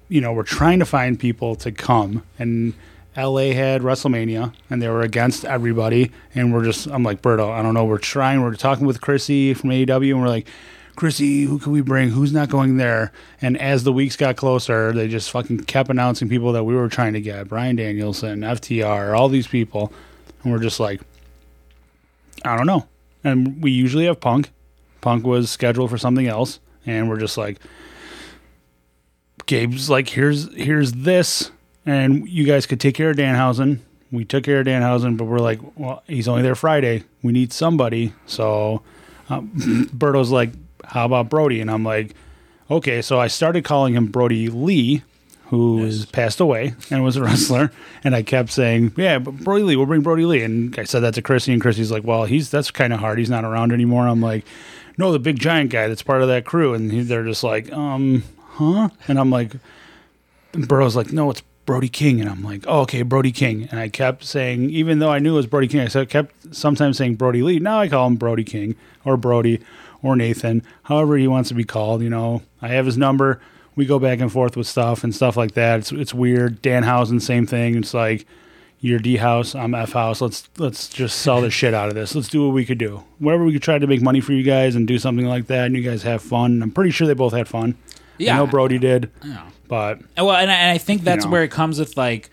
you know, we're trying to find people to come and LA had WrestleMania and they were against everybody. And we're just, I'm like, Berto, I don't know. We're trying, we're talking with Chrissy from AEW and we're like, Chrissy, who can we bring? Who's not going there? And as the weeks got closer, they just fucking kept announcing people that we were trying to get Bryan Danielson, FTR, all these people. And we're just like, I don't know. And we usually have Punk. Punk was scheduled for something else. And we're just like, Gabe's like, here's here's this, and you guys could take care of Danhausen. We took care of Danhausen, but we're like, well, he's only there Friday. We need somebody. So um, Berto's like, how about Brody? And I'm like, okay. So I started calling him Brodie Lee, who has passed away and was a wrestler. And I kept saying, yeah, but Brodie Lee, we'll bring Brodie Lee. And I said that to Chrissy, and Chrissy's like, well, he's that's kind of hard. He's not around anymore. I'm like, no, the big giant guy that's part of that crew. And he, they're just like, um, huh? And I'm like, and Burrow's like, no, it's Brody King. And I'm like, oh, okay, Brody King. And I kept saying, even though I knew it was Brody King, I kept sometimes saying Brodie Lee. Now I call him Brody King or Brody or Nathan, however he wants to be called. You know, I have his number. We go back and forth with stuff and stuff like that. It's it's weird. Danhausen, same thing. It's like you're D house, I'm F house. Let's let's just sell the shit out of this. Let's do what we could do. Whatever we could try to make money for you guys and do something like that, and you guys have fun. I'm pretty sure they both had fun. Yeah, I know Brody did, Yeah, but uh, Well, and I, and I think that's know. where it comes with like,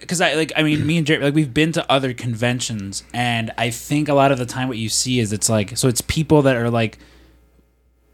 because I like I mean me and Jerry like we've been to other conventions, and I think a lot of the time what you see is it's like so it's people that are like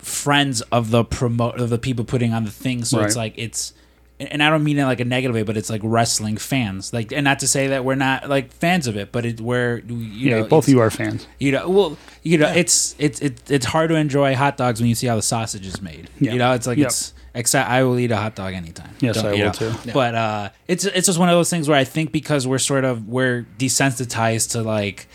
friends of the promote of the people putting on the thing. So it's like it's. And I don't mean it like a negative way, but it's like wrestling fans, like, and not to say that we're not like fans of it, but it where you yeah, know both of you are fans. you know, well, you know, it's it's it's it's hard to enjoy hot dogs when you see how the sausage is made. Yeah. You know, it's like Yep. it's except I will eat a hot dog anytime. Yes, Don't- I will know. too. But uh, it's it's just one of those things where I think because we're sort of we're desensitized to like.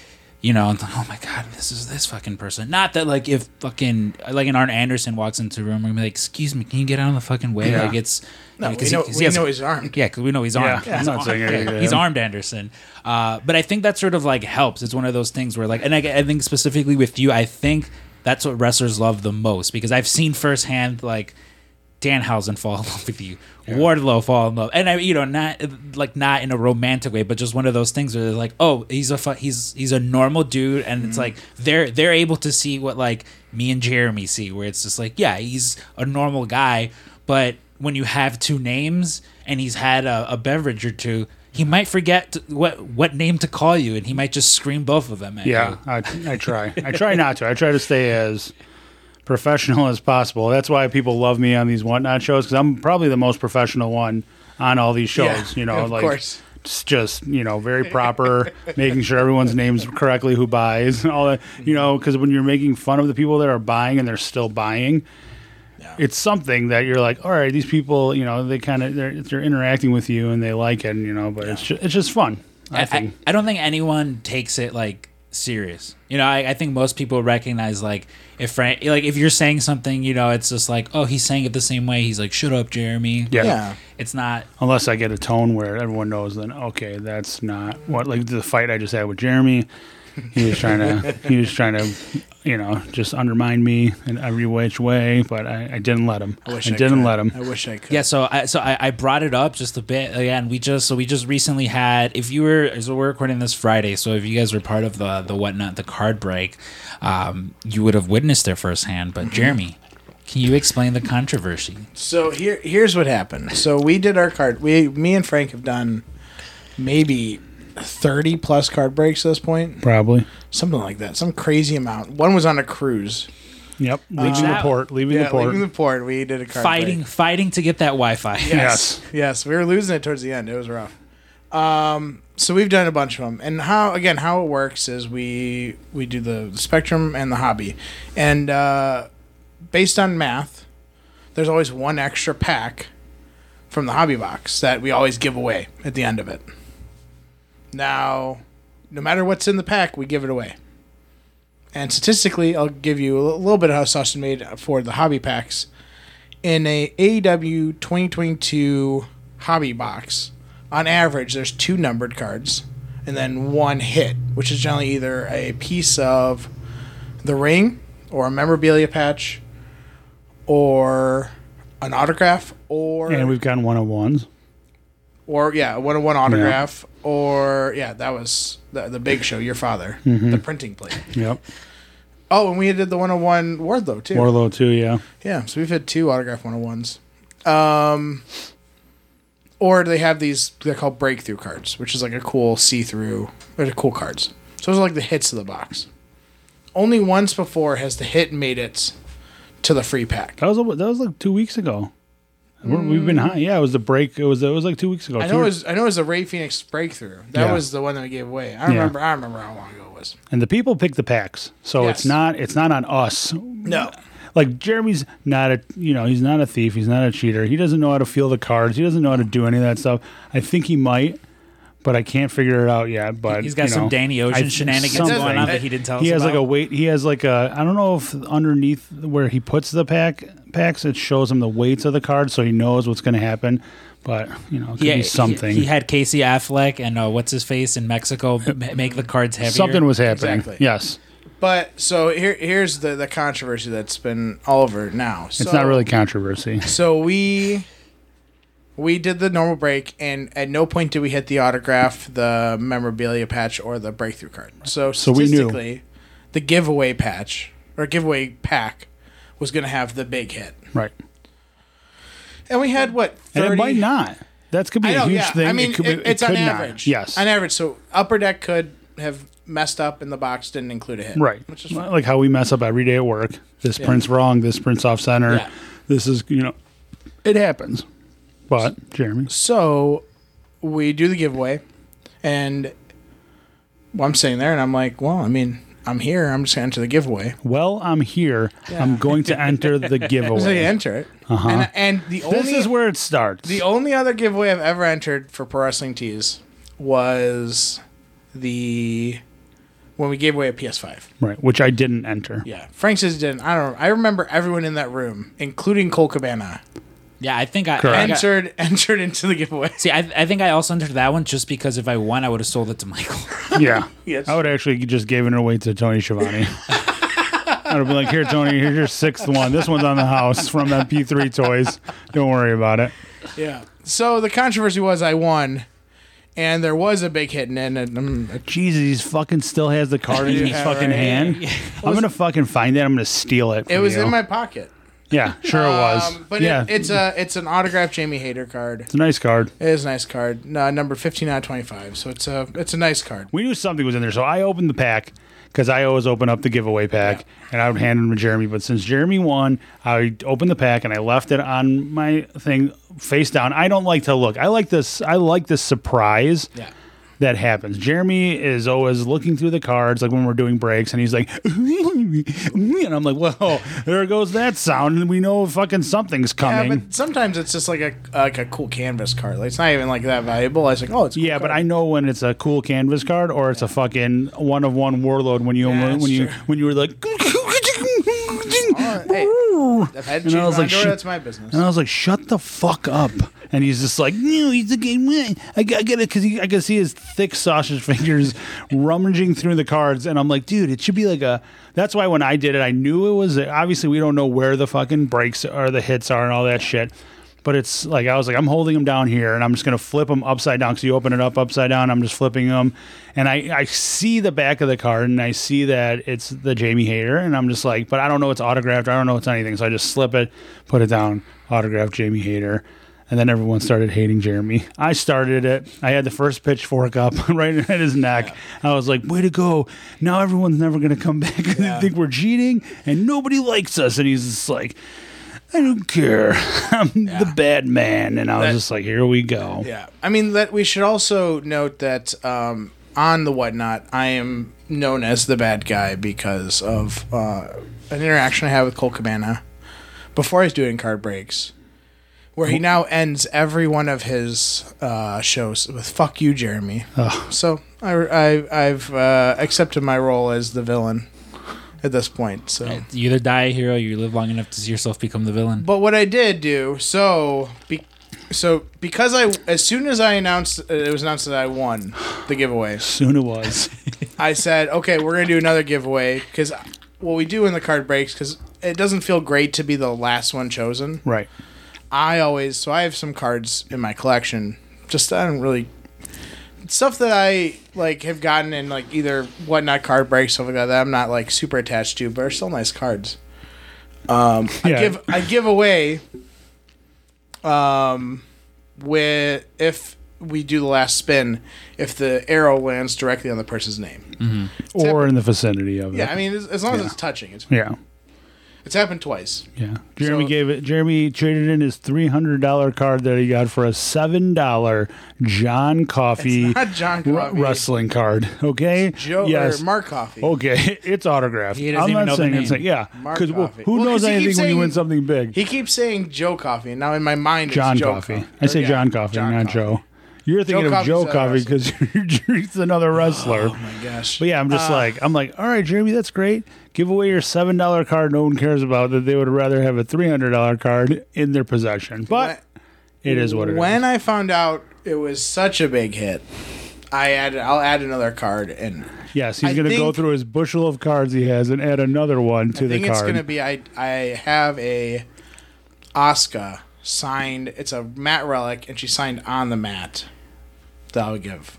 You know, oh my god, this is this fucking person. Not that like if fucking like an Arn Anderson walks into a room, we're gonna be like, "Excuse me, can you get out of the fucking way?" Yeah. Like it's No, you we 'cause know, 'cause we has- know he's armed. yeah, because we know he's armed. Yeah, I'm he's, not armed. saying anything to he's armed, Anderson. Uh, but I think that sort of like helps. It's one of those things where like, and I, I think specifically with you, I think that's what wrestlers love the most because I've seen firsthand like Danhausen fall in love with you, Wardlow fall in love, and I, you know, not like not in a romantic way, but just one of those things where they're like, oh, he's a fu- he's he's a normal dude, and Mm-hmm. it's like they're they're able to see what like me and Jeremy see, where it's just like, yeah, he's a normal guy, but when you have two names and he's had a, a beverage or two. He might forget to, what what name to call you, and he might just scream both of them at Yeah, you. I, I try. I try not to. I try to stay as professional as possible. That's why people love me on these whatnot shows because I'm probably the most professional one on all these shows. Yeah, you know, of like course. it's just you know very proper, making sure everyone's names correctly who buys and all that. You know, because when you're making fun of the people that are buying and they're still buying. It's something that you're like, all right, these people, you know, they kind of they're they're interacting with you and they like it, and, you know, but it's just, it's just fun. I, I, I, think. I don't think anyone takes it like serious. You know, I, I think most people recognize like if Frank, like if you're saying something, you know, it's just like, oh, he's saying it the same way. He's like, shut up, Jeremy. yeah. Yeah. It's not. unless I get a tone where everyone knows then okay that's not what like the fight I just had with Jeremy he was trying to he was trying to you know just undermine me in every which way but I, I didn't let him I, wish didn't could. let him I wish I could. Yeah, so I so I, I brought it up just a bit again. We just so we just recently had if you were so we're recording this Friday, so if you guys were part of the the whatnot the card break, um, you would have witnessed it firsthand. But Jeremy, can you explain the controversy? So here, here's what happened. So we did our card. We, me and Frank have done maybe thirty plus card breaks at this point, probably something like that, some crazy amount. One was on a cruise. yep leaving Uh, the port leaving Yeah, the port leaving the port. We did a card Fighting, break. fighting to get that Wi-Fi. Yes, yes, we were losing it towards the end. It was rough. Um, so we've done a bunch of them, and how again how it works is we we do the, the spectrum and the hobby, and uh, based on math, there's always one extra pack from the hobby box that we always give away at the end of it. Now, no matter what's in the pack, we give it away. And statistically, I'll give you a little bit of how sausage made for the hobby packs. In a AEW 2022 hobby box, on average, there's two numbered cards and then one hit, which is generally either a piece of the ring or a memorabilia patch or an autograph or and we've gotten one on ones or yeah, one on one autograph, or yeah, that was the, the big show. Your father, Mm-hmm. the printing plate. yep Oh, and we did the one on one Wardlow too. Wardlow too yeah yeah, so we've had two autograph one on ones. Um, or they have these they're called breakthrough cards, which is like a cool see through. They're cool cards. So those are like the hits of the box. Only once before has the hit made it to the free pack. that was that was like two weeks ago We're, we've been high yeah it was the break it was it was like two weeks ago Mm. I Two- know it was I know it was the Rey Fenix breakthrough. That Yeah. was the one that we gave away. I remember I remember how long ago it was. and the people pick the packs so Yes. it's not it's not on us No. like Jeremy's not a you know he's not a thief he's not a cheater he doesn't know how to feel the cards he doesn't know how to do any of that stuff I think he might but I can't figure it out yet but He's got you some Danny Ocean I- shenanigans something. going on that he didn't tell us he us has like a weight he has like a I don't know if underneath where he puts the pack packs it shows him the weights of the cards so he knows what's going to happen but you know it could Yeah, be something He, he had Casey Affleck and uh, what's his face in Mexico make the cards heavier. something was happening Exactly. yes But so here here's the the controversy that's been all over now. So, It's not really controversy. So we we did the normal break, and at no point did we hit the autograph, the memorabilia patch, or the breakthrough card. So So we knew. the giveaway patch or giveaway pack was going to have the big hit, Right. and we had what 30? And it might not. That's could be I a know, huge yeah. thing. I mean, it could be, it- it's it on could not. average. Yes. on average. So upper deck could have messed up, and the box didn't include a hit. Right. which is fine. Like how we mess up every day at work. This print's wrong. This print's off center. Yeah. This is, you know, it happens. But, Jeremy, So we do the giveaway, and well, I'm sitting there, and I'm like, well, I mean, I'm here. I'm just gonna enter the giveaway. well, I'm here. I'm going to enter the So you giveaway. enter it, Uh and, and the Uh-huh. This is where it starts. the only other giveaway I've ever entered for Pro Wrestling Tees was the when we gave away a PS5. right, which I didn't enter. Yeah, Frank says he didn't. I don't. know. I remember everyone in that room, including Colt Cabana, Yeah, I think I, I, Correct. I- entered entered into the giveaway. see. I, I think I also entered that one just because if I won, I would have sold it to Michael. Yeah. Yes. I would actually just given it away to Tony Schiavone. I would be like, here, Tony, here's your sixth one. This one's on the house from MP3 Toys. Don't worry about it. Yeah. So the controversy was I won, and there was a big hit in it. Um, Jesus, he fucking still has the card in his Yeah, fucking right. hand. I'm gonna fucking find it. I'm gonna steal it. it from was you. in my pocket. Yeah, sure it was. Um, but yeah, it, it's a it's an autographed Jamie Hayter card. it's a nice card. It is a nice card. No, number fifteen out of twenty five. So it's a it's a nice card. We knew something was in there, so I opened the pack because I always open up the giveaway pack and I would hand them to Jeremy. But since Jeremy won, I opened the pack and I left it on my thing face down. I don't like to look. I like this. I like this surprise. Yeah. That happens. Jeremy is always looking through the cards, like when we're doing breaks, and he's like, and I'm like, well, there goes that sound, and we know fucking something's coming. Yeah, but sometimes it's just like a like a cool canvas card. Like it's not even like that valuable. I was like, oh, it's cool Yeah, but. I know when it's a cool canvas card or it's a fucking one of one Wardlow when you Yeah, when that's you when you were like I've had And I was like, shit. that's my business. and I was like, shut the fuck up. And he's just like, no, he's a game I get it because I can see his thick sausage fingers rummaging through the cards. And I'm like, dude, it should be like a. That's why when I did it, I knew it was. Obviously, we don't know where the fucking breaks or the hits are and all that shit. But it's like I was like, I'm holding them down here, and I'm just gonna flip them upside down. Because you open it up upside down, I'm just flipping them, and I I see the back of the card, and I see that it's the Jamie Hayter, and I'm just like, but I don't know it's autographed. I don't know it's anything, so I just slip it, put it down, autographed Jamie Hayter, and then everyone started hating Jeremy. I started it. I had the first pitchfork up right at his neck. I was like, way to go! Now everyone's never gonna come back. they think we're cheating, and nobody likes us. And he's just like. I don't care. I'm the bad man. And I was That- just like, here we go. Yeah, I mean that we should also note that um, on the whatnot, I am known as the bad guy because of uh, an interaction I had with Colt Cabana before I was doing card breaks, where he now ends every one of his uh, shows with "fuck you, Jeremy." So I, I I've uh, accepted my role as the villain at this point. So. You either die a hero, or you live long enough to see yourself become the villain. But what I did do, so be, so because I as soon as I announced uh, it was announced that I won the giveaway, Soon it was. I said, okay, we're gonna do another giveaway because what we do in the card breaks because it doesn't feel great to be the last one chosen. right. I always so I have some cards in my collection. Just I don't really stuff that I like have gotten in like either whatnot card breaks stuff like that. That I'm not like super attached to, but are still nice cards. Um, I give I give away. Um, with if we do the last spin, if the arrow lands directly on the person's name. Or in the vicinity of it. Yeah, I mean, as, as long as it's touching, it's yeah. It's happened twice. Yeah. Jeremy So- gave it. Jeremy traded in his three hundred dollar card that he got for a seven dollar John Coffey It's not John ru- wrestling card. Okay. Joe yes. or Mark Coffey. Okay, it's autographed. He doesn't I'm even not know the saying it's name. like yeah, Mark because Coffey. who Well, knows 'cause he anything keeps when you win something big? He keeps saying Joe Coffey, and now in my mind, John it's Joe Coffey. Co- I say or, John Coffey, John not Coffey. Joe. You're thinking of Coffey's Joe another Coffey wrestler. because he's another wrestler. Oh my gosh! But yeah, I'm just uh, like I'm like, all right, Jeremy, that's great. Give away your seven dollar card no one cares about that they would rather have a three hundred dollar card in their possession. But it is what it is. when I found out it was such a big hit, I added. I'll add another card, and Yes, he's I going to go think- through his bushel of cards he has and add another one to the card. I the think it's card. gonna be. I I have a Asuka signed. It's a mat relic, and she signed on the mat. That I would give.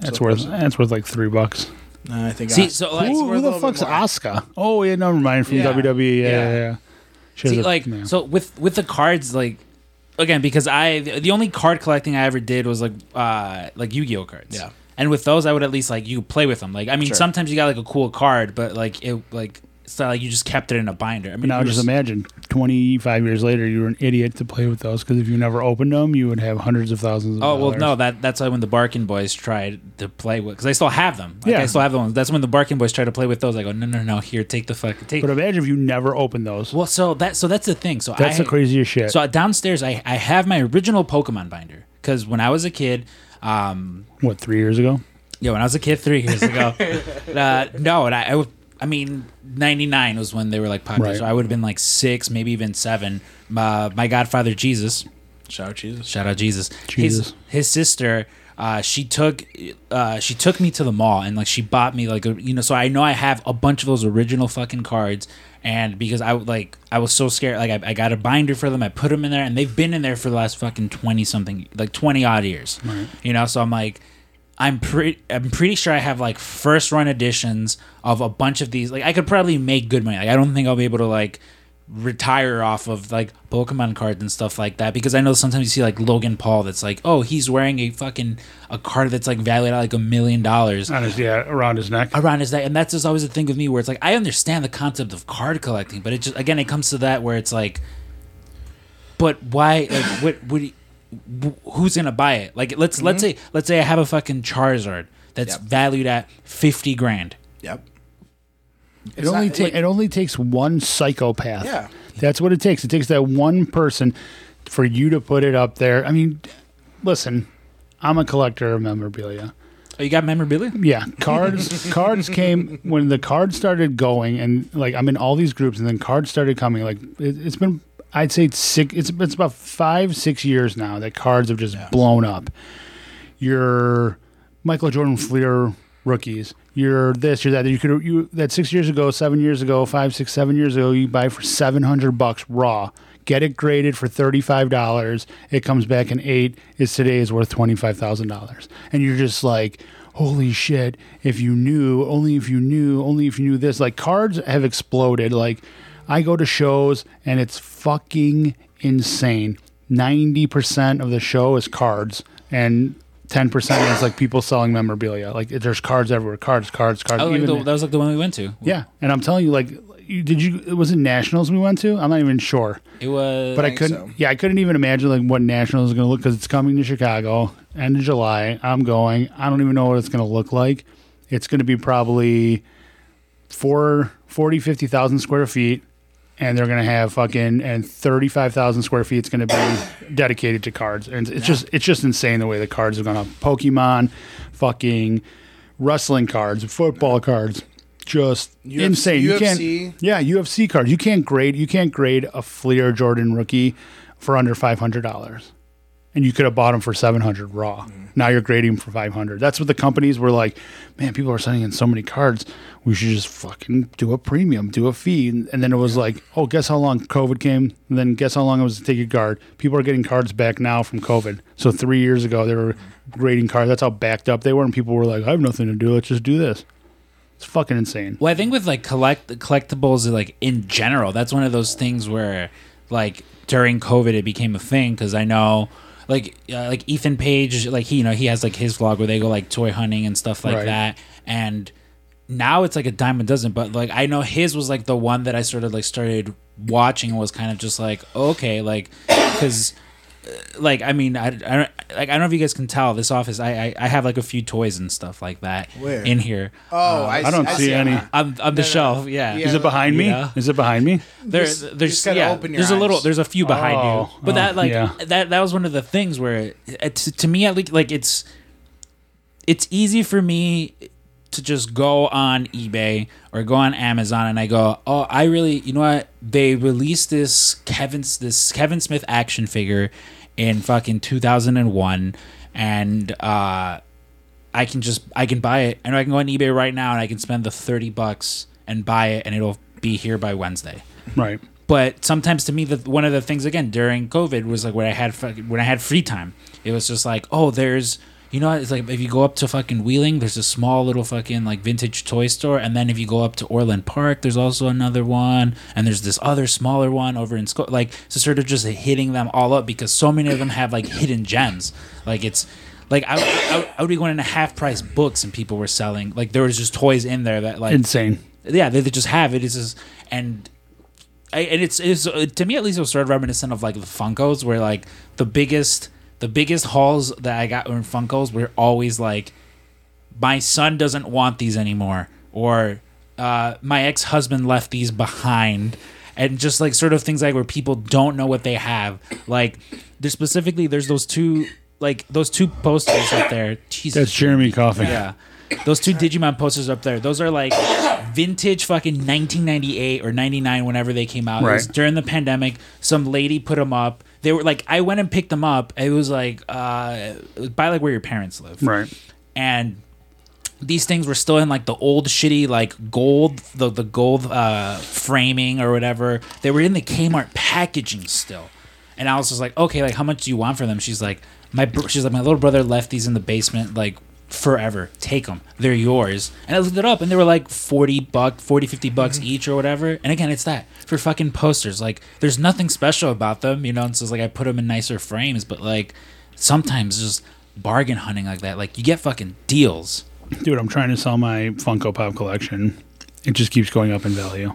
that's worth that's worth like three bucks. Uh, I think. See, Os- so like, Who, who the fuck's more. Asuka? Oh yeah, never mind from Yeah. WWE. Yeah, Yeah. yeah. yeah. She has See, a- like yeah. so with with the cards, like again, because I the only card collecting I ever did was like uh like Yu Gi Oh cards. Yeah. And with those, I would at least like you play with them. Like I mean, Sure. sometimes you got like a cool card, but like it like it's not like you just kept it in a binder. I mean, now just imagine 25 years later you were an idiot to play with those because if you never opened them you would have hundreds of thousands of Oh well, dollars. no. That that's why when the Barkin Boys tried to play with, because I still have them. Like, Yeah. I still have the ones. That's when the Barkin Boys tried to play with those. I go, no, no, no. Here, take the fuck. Take. but imagine if you never opened those well, so that so that's the thing. So that's I, the craziest shit So downstairs, I I have my original Pokemon binder because when I was a kid, um, what three years ago yeah, when I was a kid three years ago, uh, no, and I, I, I mean, ninety nine was when they were like popular. Right. So I would have been like six, maybe even seven. Uh, my godfather Jesus, Shout out Jesus. shout out Jesus, Jesus. his his sister. Uh, she took uh, she took me to the mall and like she bought me like a, you know so I know I have a bunch of those original fucking cards and because I like I was so scared like I, I got a binder for them I put them in there and they've been in there for the last fucking twenty something like twenty odd years you know so I'm like I'm pretty I'm pretty sure I have like first run editions of a bunch of these. Like I could probably make good money. Like I don't think I'll be able to like retire off of like Pokemon cards and stuff like that because I know sometimes you see like Logan Paul that's like oh he's wearing a fucking a card that's like valued at like a million dollars on his yeah around his neck. Around his neck. And that's just always the thing with me where it's like I understand the concept of card collecting but it just again it comes to that where it's like but why like what what do you- wh- who's gonna buy it like let's let's mm-hmm. say let's say I have a fucking Charizard that's Yep. valued at 50 grand Yep. It It's only not- ta- like- it only takes one psychopath. Yeah. That's what it takes. It takes that one person for you to put it up there. I mean, listen, I'm a collector of memorabilia. oh you got memorabilia Yeah, cards cards came when the cards started going and like I'm in all these groups and then cards started coming like it, it's been I'd say it's six it's it's about 5 6 years now that cards have just blown up. Your Michael Jordan Fleer rookies. You're this, you're that. You could you that six years ago, seven years ago, five, six, seven years ago, you buy for seven hundred bucks raw. Get it graded for thirty five dollars. It comes back in eight. Is today is worth twenty five thousand dollars, and you're just like, holy shit! If you knew, only if you knew, only if you knew this. Like cards have exploded. Like I go to shows and it's fucking insane. Ninety percent of the show is cards, and ten percent is like people selling memorabilia. Like there's cards everywhere, cards, cards, cards. oh, like Even- the, that was like the one we went to yeah, and I'm telling you, like, you, did you? Was it nationals we went to? I'm not even sure, it was but I think couldn't. so. Yeah, I couldn't even imagine like what nationals is going to look because it's coming to Chicago end of July. I'm going. I don't even know what it's going to look like. It's going to be probably four, 40, 50,000 square feet. And they're gonna have fucking and thirty five thousand square feet. It's gonna be dedicated to cards, and it's just it's just insane the way the cards are gonna Pokemon, fucking wrestling cards, football cards, just UFC insane. You can't, yeah, UFC cards. You can't grade. You can't grade a Fleer Jordan rookie for under five hundred dollars, and you could have bought them for seven hundred raw. Mm. Now you're grading for five hundred. That's what the companies were like. Man, people are sending in so many cards. We should just fucking do a premium, do a fee, and, and then it was like, oh, guess how long COVID came? And then guess how long it was to take a card. People are getting cards back now from COVID. So three years ago they were grading cards. That's how backed up they were, and people were like, I have nothing to do. Let's just do this. It's fucking insane. Well, I think with like collect collectibles, like in general, that's one of those things where, like during COVID, it became a thing because I know, like, uh, like Ethan Page, like he, you know, he has like his vlog where they go like toy hunting and stuff like Right. that, and now it's like a dime a dozen. But like I know his was like the one that I sort of like started watching and was kind of just like okay, like because. Like I mean I, I don't like I don't know if you guys can tell this office I, I I have like a few toys and stuff like that Where? in here Oh, I, I don't see it any. now. on, on the shelf yeah Yeah. Is it behind me? Yeah. Is it behind me? there, Just- there's yeah, open your there's a little there's a few behind Oh, you but oh, that like yeah. that that was one of the things where uh, to, to me at least like it's it's easy for me to just go on ebay or go on amazon and i go oh i really you know what they released this kevin's this kevin smith action figure in fucking 2001 and uh I can just I can buy it and I can go on eBay right now and I can spend the thirty bucks and buy it and it'll be here by Wednesday. Right. But sometimes to me, the one of the things again during COVID was like when I had when I had free time, it was just like, oh, there's you know, it's like if you go up to fucking Wheeling, there's a small little fucking like vintage toy store, and then if you go up to Orland Park, there's also another one, and there's this other smaller one over in Sco- like so sort of just hitting them all up because so many of them have like hidden gems, like it's. Like I, would- I, would- I would be going into half price books and people were selling like there was just toys in there that like Insane. yeah, they, they just have it. It's just and I, and it's, it's to me at least it was sort of reminiscent of like the Funkos, where like the biggest the biggest hauls that I got in Funkos were always like, my son doesn't want these anymore, or uh, my ex husband left these behind. And just like sort of things like where people don't know what they have. Like there's specifically there's those two like those two posters up there. Jesus That's Jeremy coughing. yeah. Those two Digimon posters up there, those are like vintage fucking 1998 or 99 whenever they came out. It was Right. during the pandemic. Some lady put them up. They were like I went and picked them up. It was like uh by like where your parents live. Right. And these things were still in like the old shitty like gold the the gold uh framing or whatever. They were in the Kmart packaging still. And I was like, "Okay, like how much do you want for them?" She's like, "My br- she's like my little brother left these in the basement like forever. Take them. They're yours." And I looked it up and they were like 40 buck 40 50 bucks mm-hmm. each or whatever. And again, it's that for fucking posters. Like there's nothing special about them, you know, and so it's like I put them in nicer frames, but like sometimes just bargain hunting like that. Like you get fucking deals. Dude, I'm trying to sell my Funko Pop collection. It just keeps going up in value.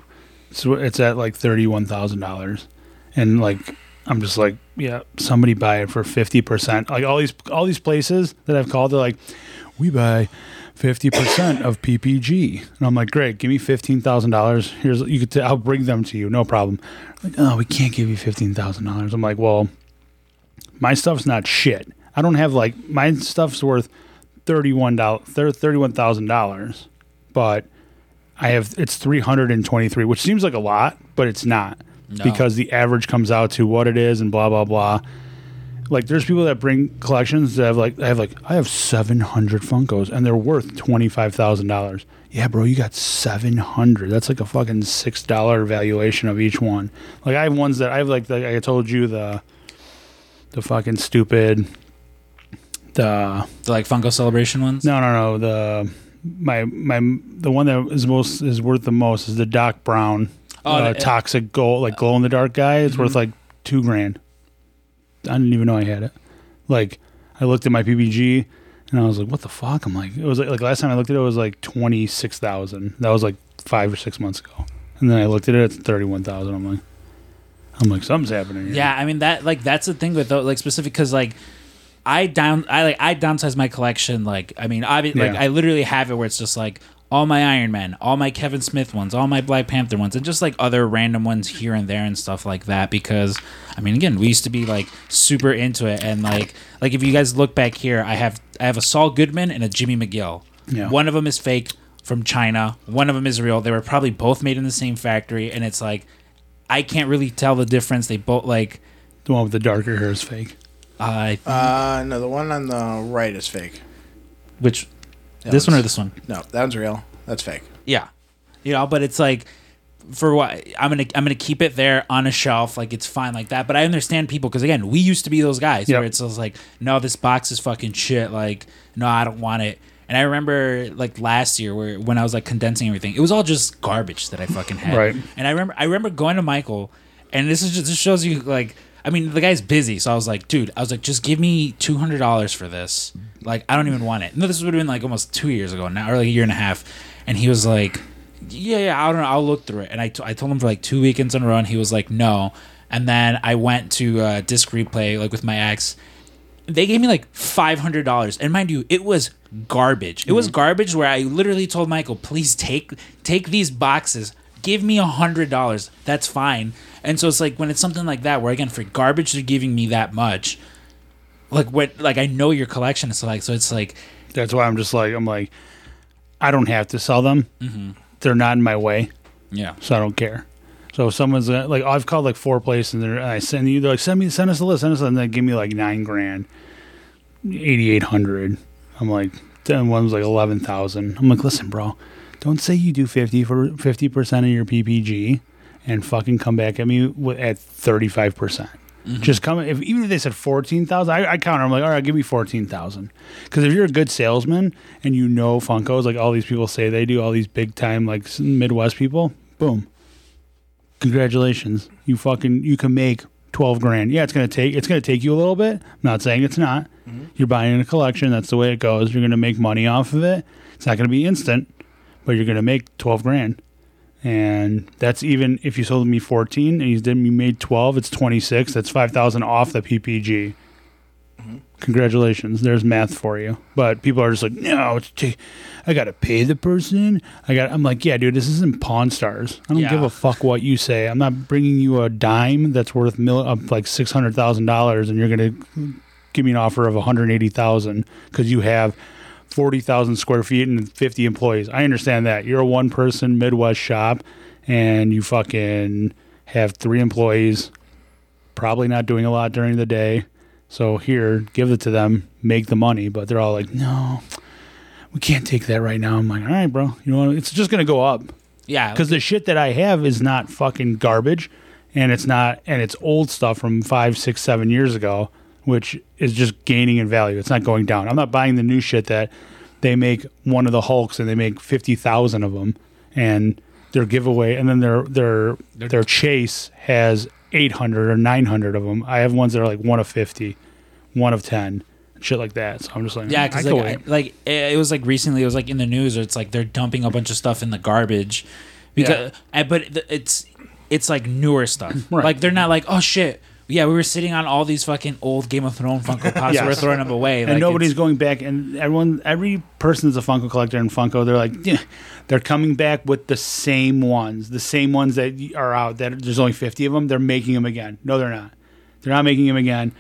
So it's at like thirty-one thousand dollars, and like I'm just like, yeah, somebody buy it for fifty percent. Like all these all these places that I've called, they're like, we buy fifty percent of PPG, and I'm like, great, give me fifteen thousand dollars. Here's you could, t- I'll bring them to you, no problem. Like, oh, we can't give you fifteen thousand dollars. I'm like, well, my stuff's not shit. I don't have like my stuff's worth thirty-one dollars, thirty-one thousand dollars, but I have it's three hundred and twenty-three, which seems like a lot, but it's not No. because the average comes out to what it is and blah blah blah. Like there's people that bring collections that have like I have like I have seven hundred Funkos and they're worth twenty-five thousand dollars. Yeah, bro, you got seven hundred. That's like a fucking six dollar valuation of each one. Like I have ones that I have like the, I told you the the fucking stupid the The like Funko Celebration ones. no, no, no. The my my the one that is most is worth the most is the Doc Brown Oh, uh, the- Mm-hmm. toxic gold like glow in the dark guy. It's worth like two grand. I didn't even know I had it. Like I looked at my PPG and I was like, "What the fuck?" I'm like, it was like, like last time I looked at it, it was like twenty six thousand. That was like five or six months ago. And then I looked at it, it's thirty one thousand. I'm like, I'm like, something's happening. Here. Yeah, I mean that like that's the thing with like specific because like I down I like I downsize my collection like I mean I like I literally have it where it's just like all my Iron Man, all my Kevin Smith ones, all my Black Panther ones, and just like other random ones here and there and stuff like that. Because I mean, again, we used to be like super into it, and like like if you guys look back here, I have I have a Saul Goodman and a Jimmy McGill. Yeah. One of them is fake from China. One of them is real. They were probably both made in the same factory, and it's like I can't really tell the difference. They both like the one with the darker hair is fake. I Uh, no, the one on the right is fake. which That this one or this one? No, that one's real. That's fake. Yeah, you know, but it's like for what I'm gonna I'm gonna keep it there on a shelf, like it's fine like that. But I understand people because again, we used to be those guys Yep. where it's just like, no, this box is fucking shit. Like, no, I don't want it. And I remember like last year where when I was like condensing everything, it was all just garbage that I fucking had. Right. And I remember I remember going to Michael, and this is just this shows you like I mean the guy's busy, so I was like, dude, I was like, just give me two hundred dollars for this. Like I don't even want it. No, this would have been like almost two years ago now, or like a year and a half. And he was like, yeah, yeah, I don't know, I'll look through it. And I, t- I told him for like two weekends in a row, and he was like, no. And then I went to uh, disc replay like with my ex. They gave me like five hundred dollars, and mind you, it was garbage. It was garbage where I literally told Michael, please take take these boxes. Give me a hundred dollars. That's fine. And so it's like when it's something like that, where again for garbage they're giving me that much. Like what? Like I know your collection is like so. It's like That's why I'm just like I'm like I don't have to sell them. Mm-hmm. They're not in my way, yeah, so I don't care. So if someone's uh, like I've called like four places and, they're, and I send you they're like send me send us a list send us a list, and they give me like nine grand, eighty eight hundred. I'm like then one was like eleven thousand. I'm like, listen, bro, don't say you do fifty for fifty percent of your PPG, and fucking come back at me at thirty five percent. Mm-hmm. Just come if even if they said fourteen thousand, I, I counter. I'm like, all right, give me fourteen thousand. Because if you're a good salesman and you know Funkos, like all these people say they do, all these big time like Midwest people, boom, congratulations, you fucking you can make twelve grand. Yeah, it's gonna take it's gonna take you a little bit. I'm not saying it's not. Mm-hmm. You're buying a collection. That's the way it goes. You're gonna make money off of it. It's not gonna be instant, but you're gonna make twelve grand. And that's even if you sold me fourteen and you didn't, you made twelve, it's twenty six. That's five thousand off the PPG. Congratulations, there's math for you. But people are just like, no, it's ta- I gotta pay the person. I got. I'm like, yeah, dude, this isn't Pawn Stars. I don't Yeah. give a fuck what you say. I'm not bringing you a dime that's worth mil- uh, like six hundred thousand dollars, and you're gonna give me an offer of one hundred eighty thousand because you have forty thousand square feet and fifty employees. I understand that you're a one person Midwest shop, and you fucking have three employees, probably not doing a lot during the day. So here, give it to them, make the money. But they're all like, no, we can't take that right now. I'm like, all right, bro. You know, what? it's just gonna go up Yeah, because the shit that I have is not fucking garbage, and it's not, and it's old stuff from five, six, seven years ago, which is just gaining in value. It's not going down. I'm not buying the new shit that they make one of the Hulks and they make fifty thousand of them, and their giveaway, and then their their their chase has eight hundred or nine hundred of them. I have ones that are like one of fifty, one of ten. Shit like that. So I'm just like, Yeah, because like. I- like it was like recently, it was like in the news, or it's like they're dumping a bunch of stuff in the garbage, because uh, but it's it's like newer stuff. Right. Like they're not like oh shit, yeah, we were sitting on all these fucking old Game of Thrones Funko Pops, Yes. we're throwing them away, and like, nobody's going back. And everyone, every person is a Funko collector in Funko. They're like, yeah, they're coming back with the same ones, the same ones that are out. That there's only 50 of them. They're making them again. No, they're not. They're not making them again.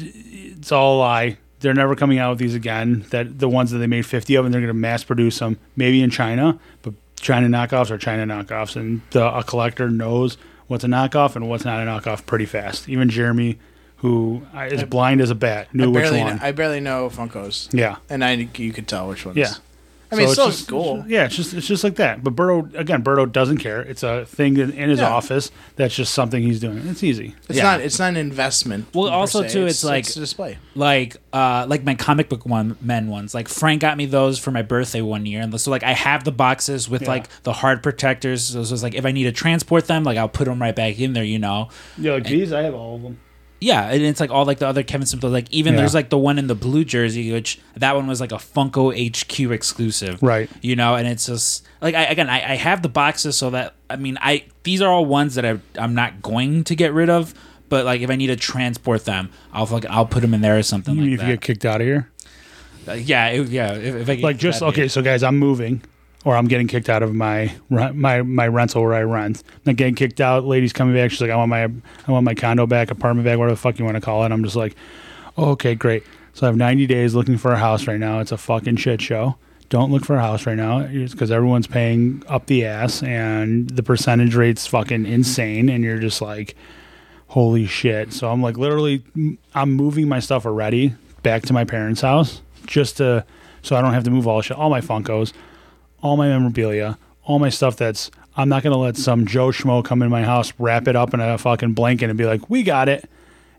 It's all a lie. They're never coming out with these again. That the ones that they made 50 of, and they're going to mass produce them, maybe in China, but China knockoffs are China knockoffs, and the, a collector knows what's a knockoff and what's not a knockoff pretty fast. Even Jeremy, who is blind as a bat, knew I which barely, one. know, I barely know Funkos, Yeah. and I you could tell which ones. Yeah. I mean, So it's still just- cool. Yeah, it's just it's just like that. But Burrow again, Burrow doesn't care. It's a thing in, in his Yeah. office. That's just something he's doing. It's easy. It's Yeah. not. It's not an investment. Well, also, se. too, it's like- a display. like uh like my comic book one men ones like frank got me those for my birthday one year and so like i have the boxes with Yeah. like the hard protectors so it's like if i need to transport them like i'll put them right back in there you know Yeah, like these, I have all of them. Yeah and it's like all like the other kevin smith like even Yeah. there's like the one in the blue jersey which that one was like a funko hq exclusive Right. you know and it's just like I, again I, I have the boxes so that i mean i these are all ones that I, i'm not going to get rid of but like if i need to transport them i'll fucking, i'll put them in there or something You mean like if that you get kicked out of here? uh, yeah, it, yeah. If, if I get Like just that, okay, so guys, I'm moving, or I'm getting kicked out of my my my rental where I rent. I'm getting kicked out. Lady's coming back. She's like, I want my I want my condo back, apartment back, whatever the fuck you want to call it. I'm just like, oh, okay, great. So I have 90 days looking for a house right now. It's a fucking shit show. Don't look for a house right now because everyone's paying up the ass and the percentage rate's fucking insane. And you're just like, holy shit. So I'm like, literally, I'm moving my stuff already back to my parents' house just to, so I don't have to move all shit, all my Funkos, all my memorabilia, all my stuff that's, I'm not going to let some Joe Schmo come in my house, wrap it up in a fucking blanket and be like, we got it.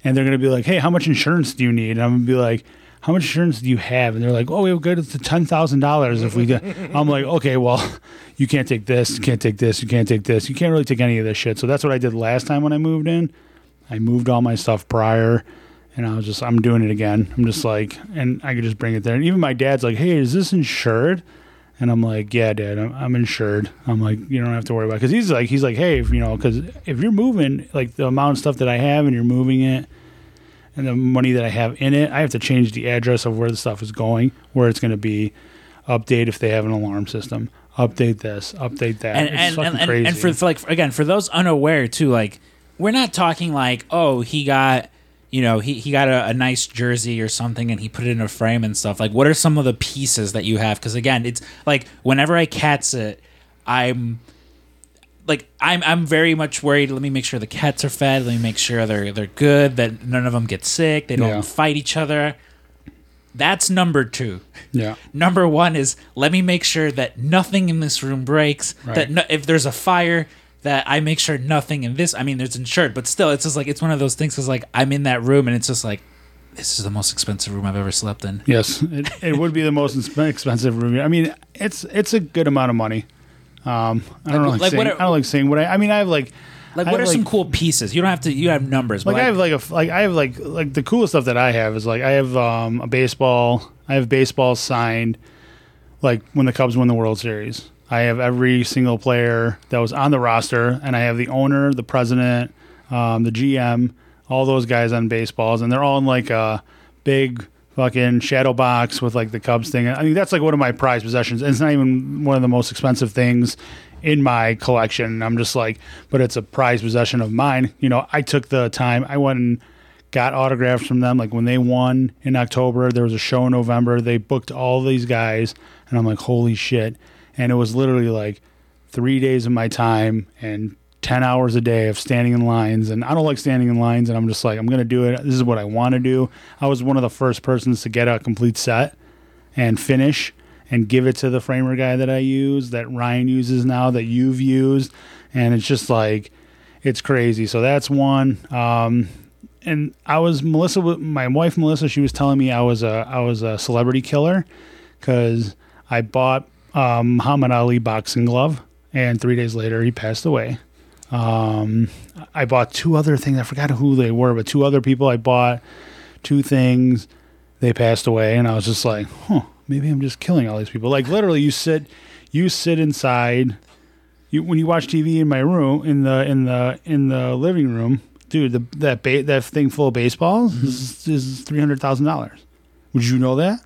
And they're going to be like, hey, how much insurance do you need? And I'm going to be like, how much insurance do you have? And they're like, oh, we have good. It's ten thousand dollars if we do. I'm like, okay, well, you can't take this, you can't take this, you can't take this, you can't really take any of this shit. So that's what I did last time when I moved in. I moved all my stuff prior, and I was just, I'm doing it again. I'm just like, and I could just bring it there. And even my dad's like, hey, is this insured? And I'm like, yeah, dad, I'm, I'm insured. I'm like, you don't have to worry about because he's like, he's like, hey, if, you know, because if you're moving like the amount of stuff that I have and you're moving it, and the money that I have in it, I have to change the address of where the stuff is going, where it's going to be. Update if they have an alarm system. Update this. Update that. and It's and, fucking and, and for, for like again for those unaware too, like we're not talking like oh he got you know he, he got a, a nice jersey or something and he put it in a frame and stuff. Like what are some of the pieces that you have? Because again, it's like whenever I cats it, I'm like I'm I'm very much worried. Let me make sure the cats are fed. Let me make sure they're they're good. That none of them get sick. They don't Yeah. fight each other. That's number two. Yeah. Number one is let me make sure that nothing in this room breaks. Right. That no, if there's a fire, that I make sure nothing in this. I mean, there's insured, but still, it's just like it's one of those things. Because like I'm in that room, and it's just like this is the most expensive room I've ever slept in. Yes, it, it would be the most expensive room. I mean, it's it's a good amount of money. Um, I don't Like- like, like saying, what are- I don't like saying what I. I mean, I have like Like, what are have, some cool pieces? You don't have to. You have numbers, but like I have like a like I have like like the coolest stuff that I have is like I have um a baseball. I have baseball signed like when the Cubs won the World Series. I have every single player that was on the roster, and I have the owner, the president, um, the GM, all those guys on baseballs, and they're all in like a big fucking shadow box with like the Cubs thing. I mean, that's like one of my prized possessions. It's not even one of the most expensive things in my collection. I'm just like, but it's a prized possession of mine. You know, I took the time. I went and got autographs from them. Like when they won in October, there was a show in November. They booked all these guys, and I'm like, holy shit! And it was literally like three days of my time and 10 hours a day of standing in lines. And I don't like standing in lines and I'm just like I'm to do it. This is what I want to do. I was one of the first persons to get a complete set and finish and give it to the framer guy that I use that Ryan uses now that you've used. And it's just like it's crazy. So that's one. Um and I was Melissa my wife Melissa she was telling me I was a I was a celebrity killer cuz I bought um, Muhammad Ali boxing glove, and three days later he passed away. Um, I bought two other things. I forgot who they were, but two other people. I bought two things. They passed away, and I was just like, "Huh, maybe I'm just killing all these people." Like literally, you sit, you sit inside. You when you watch TV in my room, in the in the in the living room, dude, the, that ba- that thing full of baseballs is, is three hundred thousand dollars. Would you know that?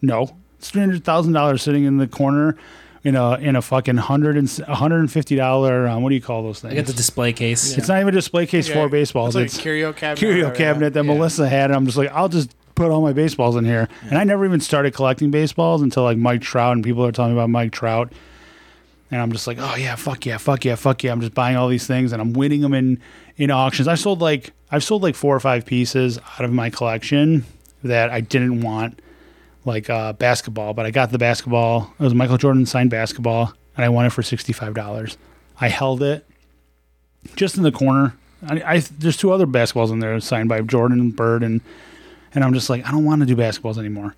No, three hundred thousand dollars sitting in the corner in a in a fucking hundred and hundred and fifty dollar. Um, what do you call those things? I got the display case. It's not even a display case for baseballs. It's It's, like a curio cabinet. curio or- cabinet that yeah. Melissa had. And I'm just like, I'll just put all my baseballs in here. And I never even started collecting baseballs until like Mike Trout and people are telling me about Mike Trout. And I'm just like, oh yeah, fuck yeah, fuck yeah, fuck yeah. I'm just buying all these things and I'm winning them in in auctions. I sold like I've sold like four or five pieces out of my collection that I didn't want, like uh, basketball. But I got the basketball. It was Michael Jordan signed basketball, and I won it for sixty five dollars. I held it just in the corner. I, I there's two other basketballs in there signed by Jordan and Bird, and and I'm just like, I don't want to do basketballs anymore.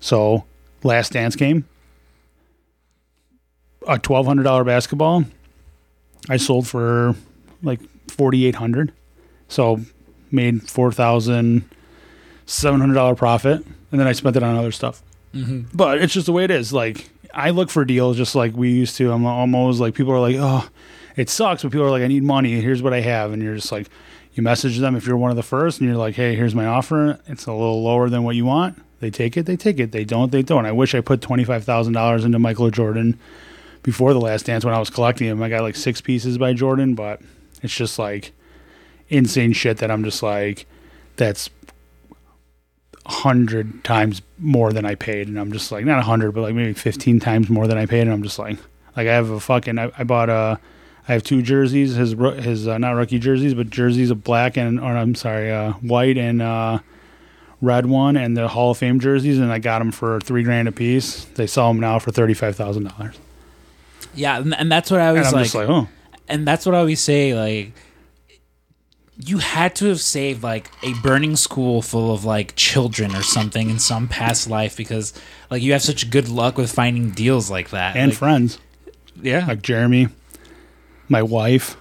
So, last dance game, a twelve hundred dollar basketball, I sold for like forty eight hundred. So, made four thousand seven hundred dollar profit, and then I spent it on other stuff. Mm-hmm. But it's just the way it is. Like I look for deals just like we used to. I'm almost like people are like, oh, it sucks, but people are like, I need money. Here's what I have, and you're just like, you message them if you're one of the first, and you're like, hey, here's my offer. It's a little lower than what you want. They take it, they take it. They don't, they don't. I wish I put twenty five thousand dollars into Michael Jordan before the last dance when I was collecting them. I got like six pieces by Jordan, but it's just like insane shit that I'm just like, that's hundred times more than I paid, and I'm just like not a hundred, but like maybe fifteen times more than I paid, and I'm just like, like I have a fucking, I, I bought a, I have two jerseys, his his uh, not rookie jerseys, but jerseys of black and or I'm sorry, uh, white and uh, red one, and the Hall of Fame jerseys, and I got them for three grand a piece. They sell them now for thirty five thousand dollars, Yeah, and, and that's what I was like, like, oh, and that's what I always say. Like, you had to have saved like a burning school full of like children or something in some past life because like you have such good luck with finding deals like that. and Like, friends. yeah, like Jeremy, my wife,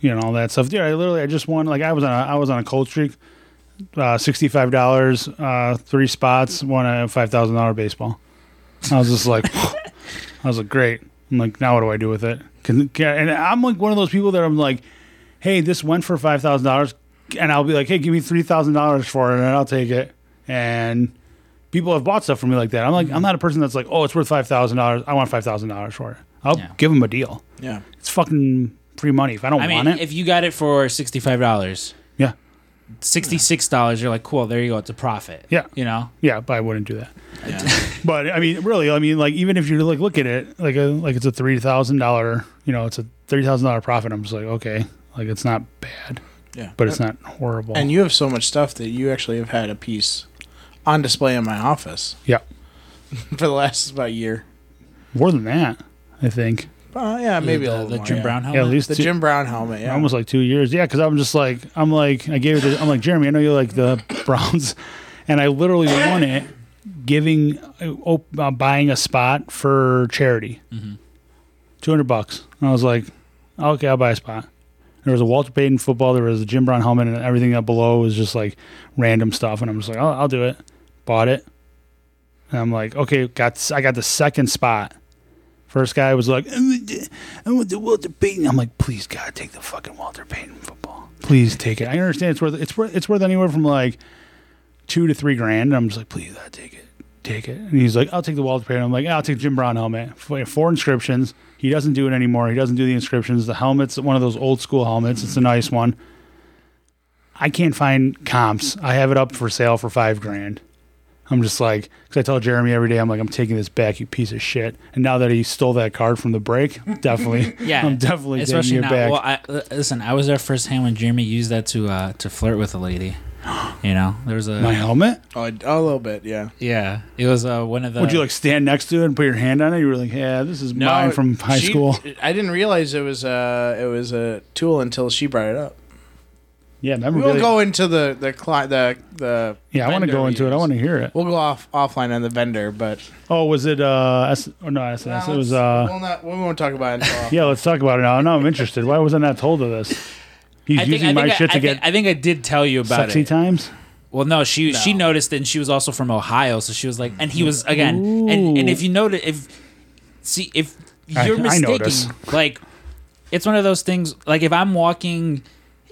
you know all that stuff. Yeah, I literally I just won like I was on a, I was on a cold streak, uh, sixty five dollars, uh, three spots, won a five thousand dollar baseball. I was just like, I was like, great. I'm like, now what do I do with it? Can, can, and I'm like one of those people that I'm like, hey, this went for five thousand dollars, and I'll be like, hey, give me three thousand dollars for it, and I'll take it. And people have bought stuff from me like that. I'm like, I'm mm-hmm. not a person that's like, oh, it's worth five thousand dollars. I want five thousand dollars for it. I'll Yeah. give them a deal. Yeah. It's fucking free money. If I don't I want it, if you got it for sixty five dollars, yeah, sixty six dollars, you're like, cool, there you go, it's a profit. Yeah. you know. yeah, but I wouldn't do that. Yeah. But I mean, really, I mean, like even if you like look at it, like a like it's a three thousand dollar, you know, it's a three thousand dollar profit. I'm just like, okay, like it's not bad, yeah. but it's not horrible. And you have so much stuff that you actually have had a piece on display in my office Yeah, for the last about a year. more than that, I think. Uh, yeah, maybe the, a little the more, Jim yeah. Brown Yeah, at least The two- Jim Brown helmet. Yeah, almost like two years. Yeah, because I'm just like I'm like I gave it. To, I'm like Jeremy. I know you like the Browns, and I literally won it giving uh, op- uh, buying a spot for charity, two hundred bucks. And I was like, okay, I'll buy a spot. There was a Walter Payton football. There was a Jim Brown helmet, and everything up below was just like random stuff. And I'm just like, oh, I'll do it. Bought it, and I'm like, okay, got I got the second spot. First guy was like, I want the, Walter Payton. I'm like, please God, take the fucking Walter Payton football. Please take it. I understand it's worth it's worth it's worth anywhere from like two to three grand. And I'm just like, please God, take it, take it. And he's like, I'll take the Walter Payton. I'm like, I'll take Jim Brown helmet. Four inscriptions. He doesn't do it anymore. He doesn't do the inscriptions. The helmet's one of those old school helmets. It's a nice one. I can't find comps. I have it up for sale for five grand. I'm just like, because I tell Jeremy every day, I'm like, I'm taking this back, you piece of shit. And now that he stole that card from the break, definitely, Yeah, I'm definitely especially taking it now. back. Well, I, uh, listen, I was there firsthand when Jeremy used that to uh, to flirt with a lady. You know, there was a My helmet? oh, a little bit. Yeah, yeah. It was uh, one of the. Would you like stand next to it and put your hand on it? You were like, yeah, this is mine from high she- school. I didn't realize it was uh it was a tool until she brought it up. Yeah, We remember? won't go into the the cli- the the. yeah, I want to vendor go into it. I use. want to hear it. We'll go off offline on the vendor, but Oh, was it? uh S- oh, no, SS. it was. uh we'll not, we won't talk about it until Yeah, let's talk about it now. Now I'm interested. Why was I not told of this? He's I think, using I my I- shit to I get think, I think I did tell you about sexy it. times. Well, no, she she noticed it, and she was also from Ohio, so she was like, and he was mm. again, and and if you notice, if see if I- you're I mistaking, notice. like it's one of those things. Like if I'm walking,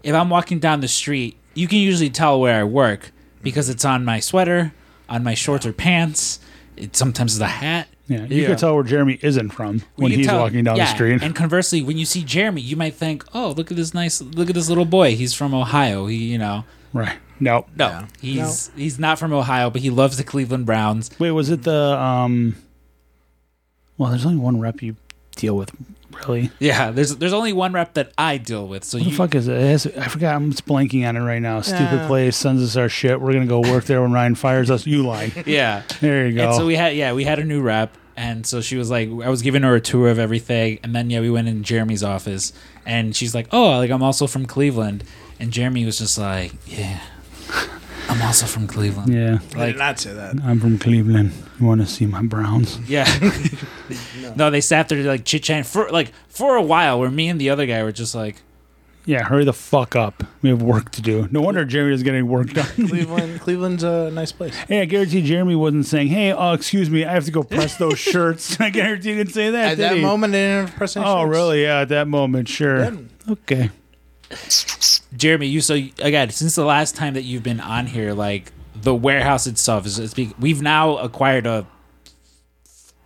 if I'm walking down the street, you can usually tell where I work because it's on my sweater, on my shorts or pants. It sometimes is a hat. Yeah, you Yeah. could tell where Jeremy isn't from when he's tell- walking down the street. And conversely, when you see Jeremy, you might think, "Oh, look at this nice, look at this little boy. He's from Ohio. He, you know, right. No. no, Yeah. he's he's not from Ohio, but he loves the Cleveland Browns. Wait, was it the um? Well, there's only one rep you deal with, really. Yeah, there's there's only one rep that I deal with. So What you, the fuck is it? it has, I forgot. I'm just blanking on it right now. Stupid Yeah. place sends us our shit. We're gonna go work there when Ryan fires us. You lie. yeah. There you go. And so we had yeah we had a new rep, and so she was like I was giving her a tour of everything, and then yeah we went in Jeremy's office, and she's like oh like I'm also from Cleveland, and Jeremy was just like yeah, I'm also from Cleveland. yeah, I did not say that. I'm from Cleveland. You want to see my Browns? yeah. no. they sat there like chit chatting for like for a while, where me and the other guy were just like. Yeah, hurry the fuck up. We have work to do. No wonder Jeremy is getting work done. Cleveland, Cleveland's a nice place. hey, I guarantee Jeremy wasn't saying, "Hey, uh, excuse me, I have to go press those shirts." I guarantee he didn't say that. At did that he? moment, I didn't press any Oh, shirts. really? Yeah, at that moment, sure. Okay. Jeremy, you so again since the last time that you've been on here, like the warehouse itself is it's be, we've now acquired a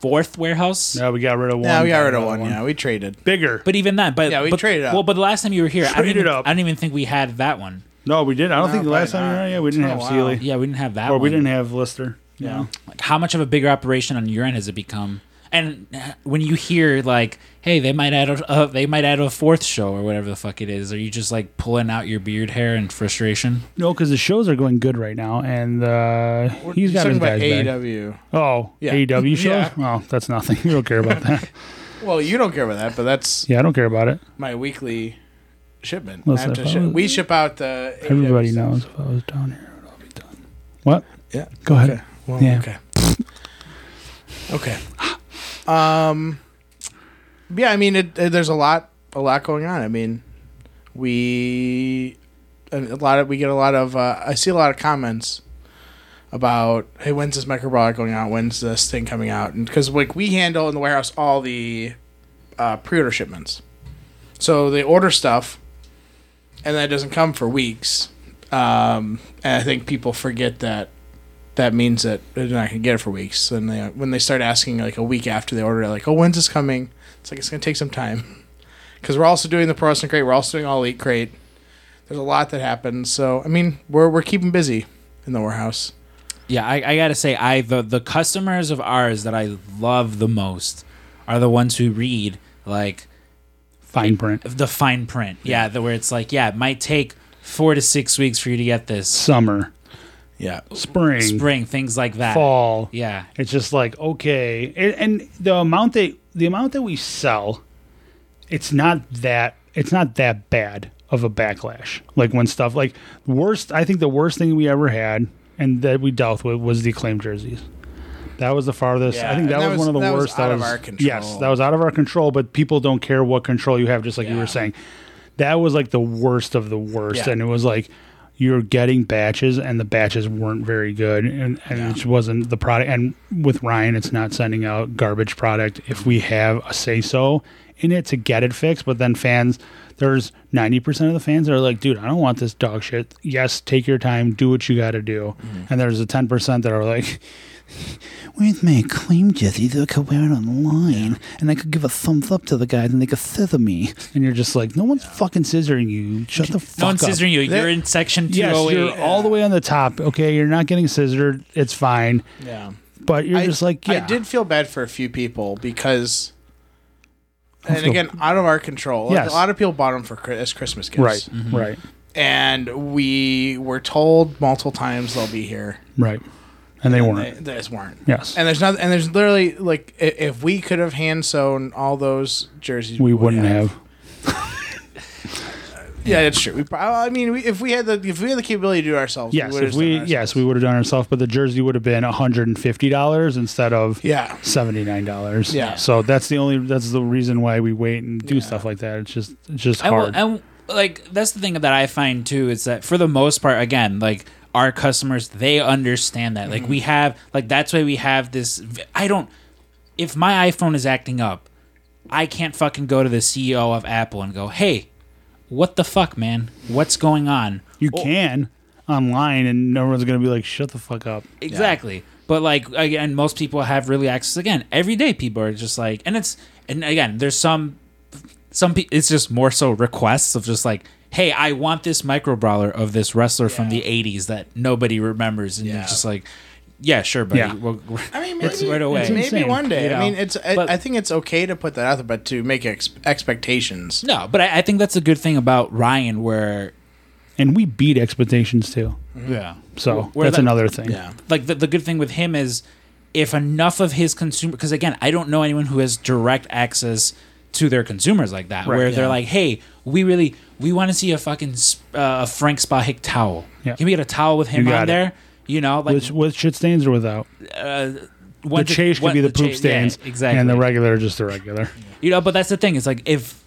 fourth warehouse. Now we got rid of one. Yeah, we got rid of another one. Yeah, we traded. Bigger. But even then, but Yeah, we but, traded up. Well, but the last time you were here, I don't, Traded even, up. I don't even think we had that one. No, we didn't. I don't No, think the last probably time. not. Yeah, we didn't have been a while. Sealy, Yeah, we didn't have that or one. we didn't have Lister. Yeah. Like, how much of a bigger operation on your end has it become? And when you hear like, hey, they might add a uh, they might add a fourth show or whatever the fuck it is, are you just like pulling out your beard hair in frustration? No, because the shows are going good right now, and uh, he's got his talking about guys. AEW. Oh, Yeah. AEW shows? Yeah. Well, that's nothing. You don't care about that. Well, you don't care about that, but that's yeah, I don't care about it. my weekly shipment. I have to I ship- was- we ship out the. AEW Everybody stuff. knows if I was down here, it would all be done. What? Yeah. Go ahead. Well, Yeah. Okay. Okay. Um. Yeah, I mean, it, it- there's a lot, a lot going on. I mean, we, a lot of we get a lot of. Uh, I see a lot of comments about, hey, when's this microbiology going out? When's this thing coming out? And because like we handle in the warehouse all the uh, pre-order shipments, so they order stuff, and that doesn't come for weeks. Um, and I think people forget that that means that they're not gonna get it for weeks. And they when they start asking like a week after they order it, like, oh, when's this coming? It's like it's gonna take some time because we're also doing the Pro Wrestling Crate. We're also doing All Elite Crate. There's a lot that happens. So I mean, we're we're keeping busy in the warehouse. Yeah, I, I gotta say, I the the customers of ours that I love the most are the ones who read like Fine print. the fine print. Yeah, the, where it's like, yeah, it might take four to six weeks for you to get this. Summer. Yeah. spring, spring, things like that. fall. Yeah. It's just like okay, and, and the amount that the amount that we sell, it's not that it's not that bad of a backlash. Like when stuff like worst, I think the worst thing we ever had and that we dealt with was the acclaimed jerseys. That was the farthest. Yeah, I think that, that was, was- one of the that was worst. out that of was, our control. Yes, that was out of our control. But people don't care what control you have, just like you were saying. That was like the worst of the worst, Yeah. and it was like you're getting batches, and the batches weren't very good, and, and it just wasn't the product. And with Ryan, it's not sending out garbage product if we have a say so in it to get it fixed. But then fans, there's 90% of the fans that are like, dude, I don't want this dog shit. Yes, take your time, do what you got to do. Mm-hmm. And there's a 10% that are like, Where's my claim jersey that I could wear it online and I could give a thumbs up to the guy and they could scissor me? And you're just like, no one's fucking scissoring you. Shut the fuck No one's up. scissoring you. That- You're in section Yes, you're oh all the way on the top. Okay, you're not getting scissored. It's fine. Yeah. But you're I, just like, yeah. I did feel bad for a few people because, and feel- again, out of our control. Yes. A lot of people bought them for Chri- as Christmas gifts. Right, mm-hmm. right, And we were told multiple times they'll be here. right. And they They, weren't. they just weren't. Yes. And there's not. And there's literally like, i- if we could have hand sewn all those jerseys, we would wouldn't have. Yeah, that's true. We, pro- I mean, we, if we had the if we had the capability to do it ourselves, Yes, we would if we yes we would have done it ourselves, but the jersey would have been hundred and fifty dollars instead of Yeah. seventy nine dollars. Yeah. So that's the only that's the reason why we wait and do stuff like that. It's just it's just And, hard. and like that's the thing that I find too is that for the most part, again, like our customers, they understand that. Like we mm-hmm. have, like that's why we have this. I don't. If my iPhone is acting up, I can't fucking go to the CEO of Apple and go, "Hey, what the fuck, man? What's going on?" you can online, and no one's gonna be like, "Shut the fuck up." Exactly. But like again, most people have really access. Again, every day people are just like, and it's and again, there's some some people it's just more so requests of just like, hey, I want this micro brawler of this wrestler from the '80s that nobody remembers, and Yeah. it's just like, yeah, sure, buddy. Yeah. We'll, we'll- I mean, It's maybe right away. It's Maybe insane, one day. you know, I mean, it's. I, but- I think it's okay to put that out there, but to make ex- expectations. no, but I, I think that's a good thing about Ryan, where And we beat expectations too. Mm-hmm. yeah, So Where that's that- another thing. Yeah. like the, the good thing with him is if enough of his consumer because again i don't know anyone who has direct access to their consumers like that Right, where they're like hey we really we want to see a fucking uh, a frank spahic towel Yeah. can we get a towel with him on it. there you know like With, with shit stains or without? one the chase could be the, poop cha- stains, yeah, exactly and the regular just the regular. you know but that's the thing it's like if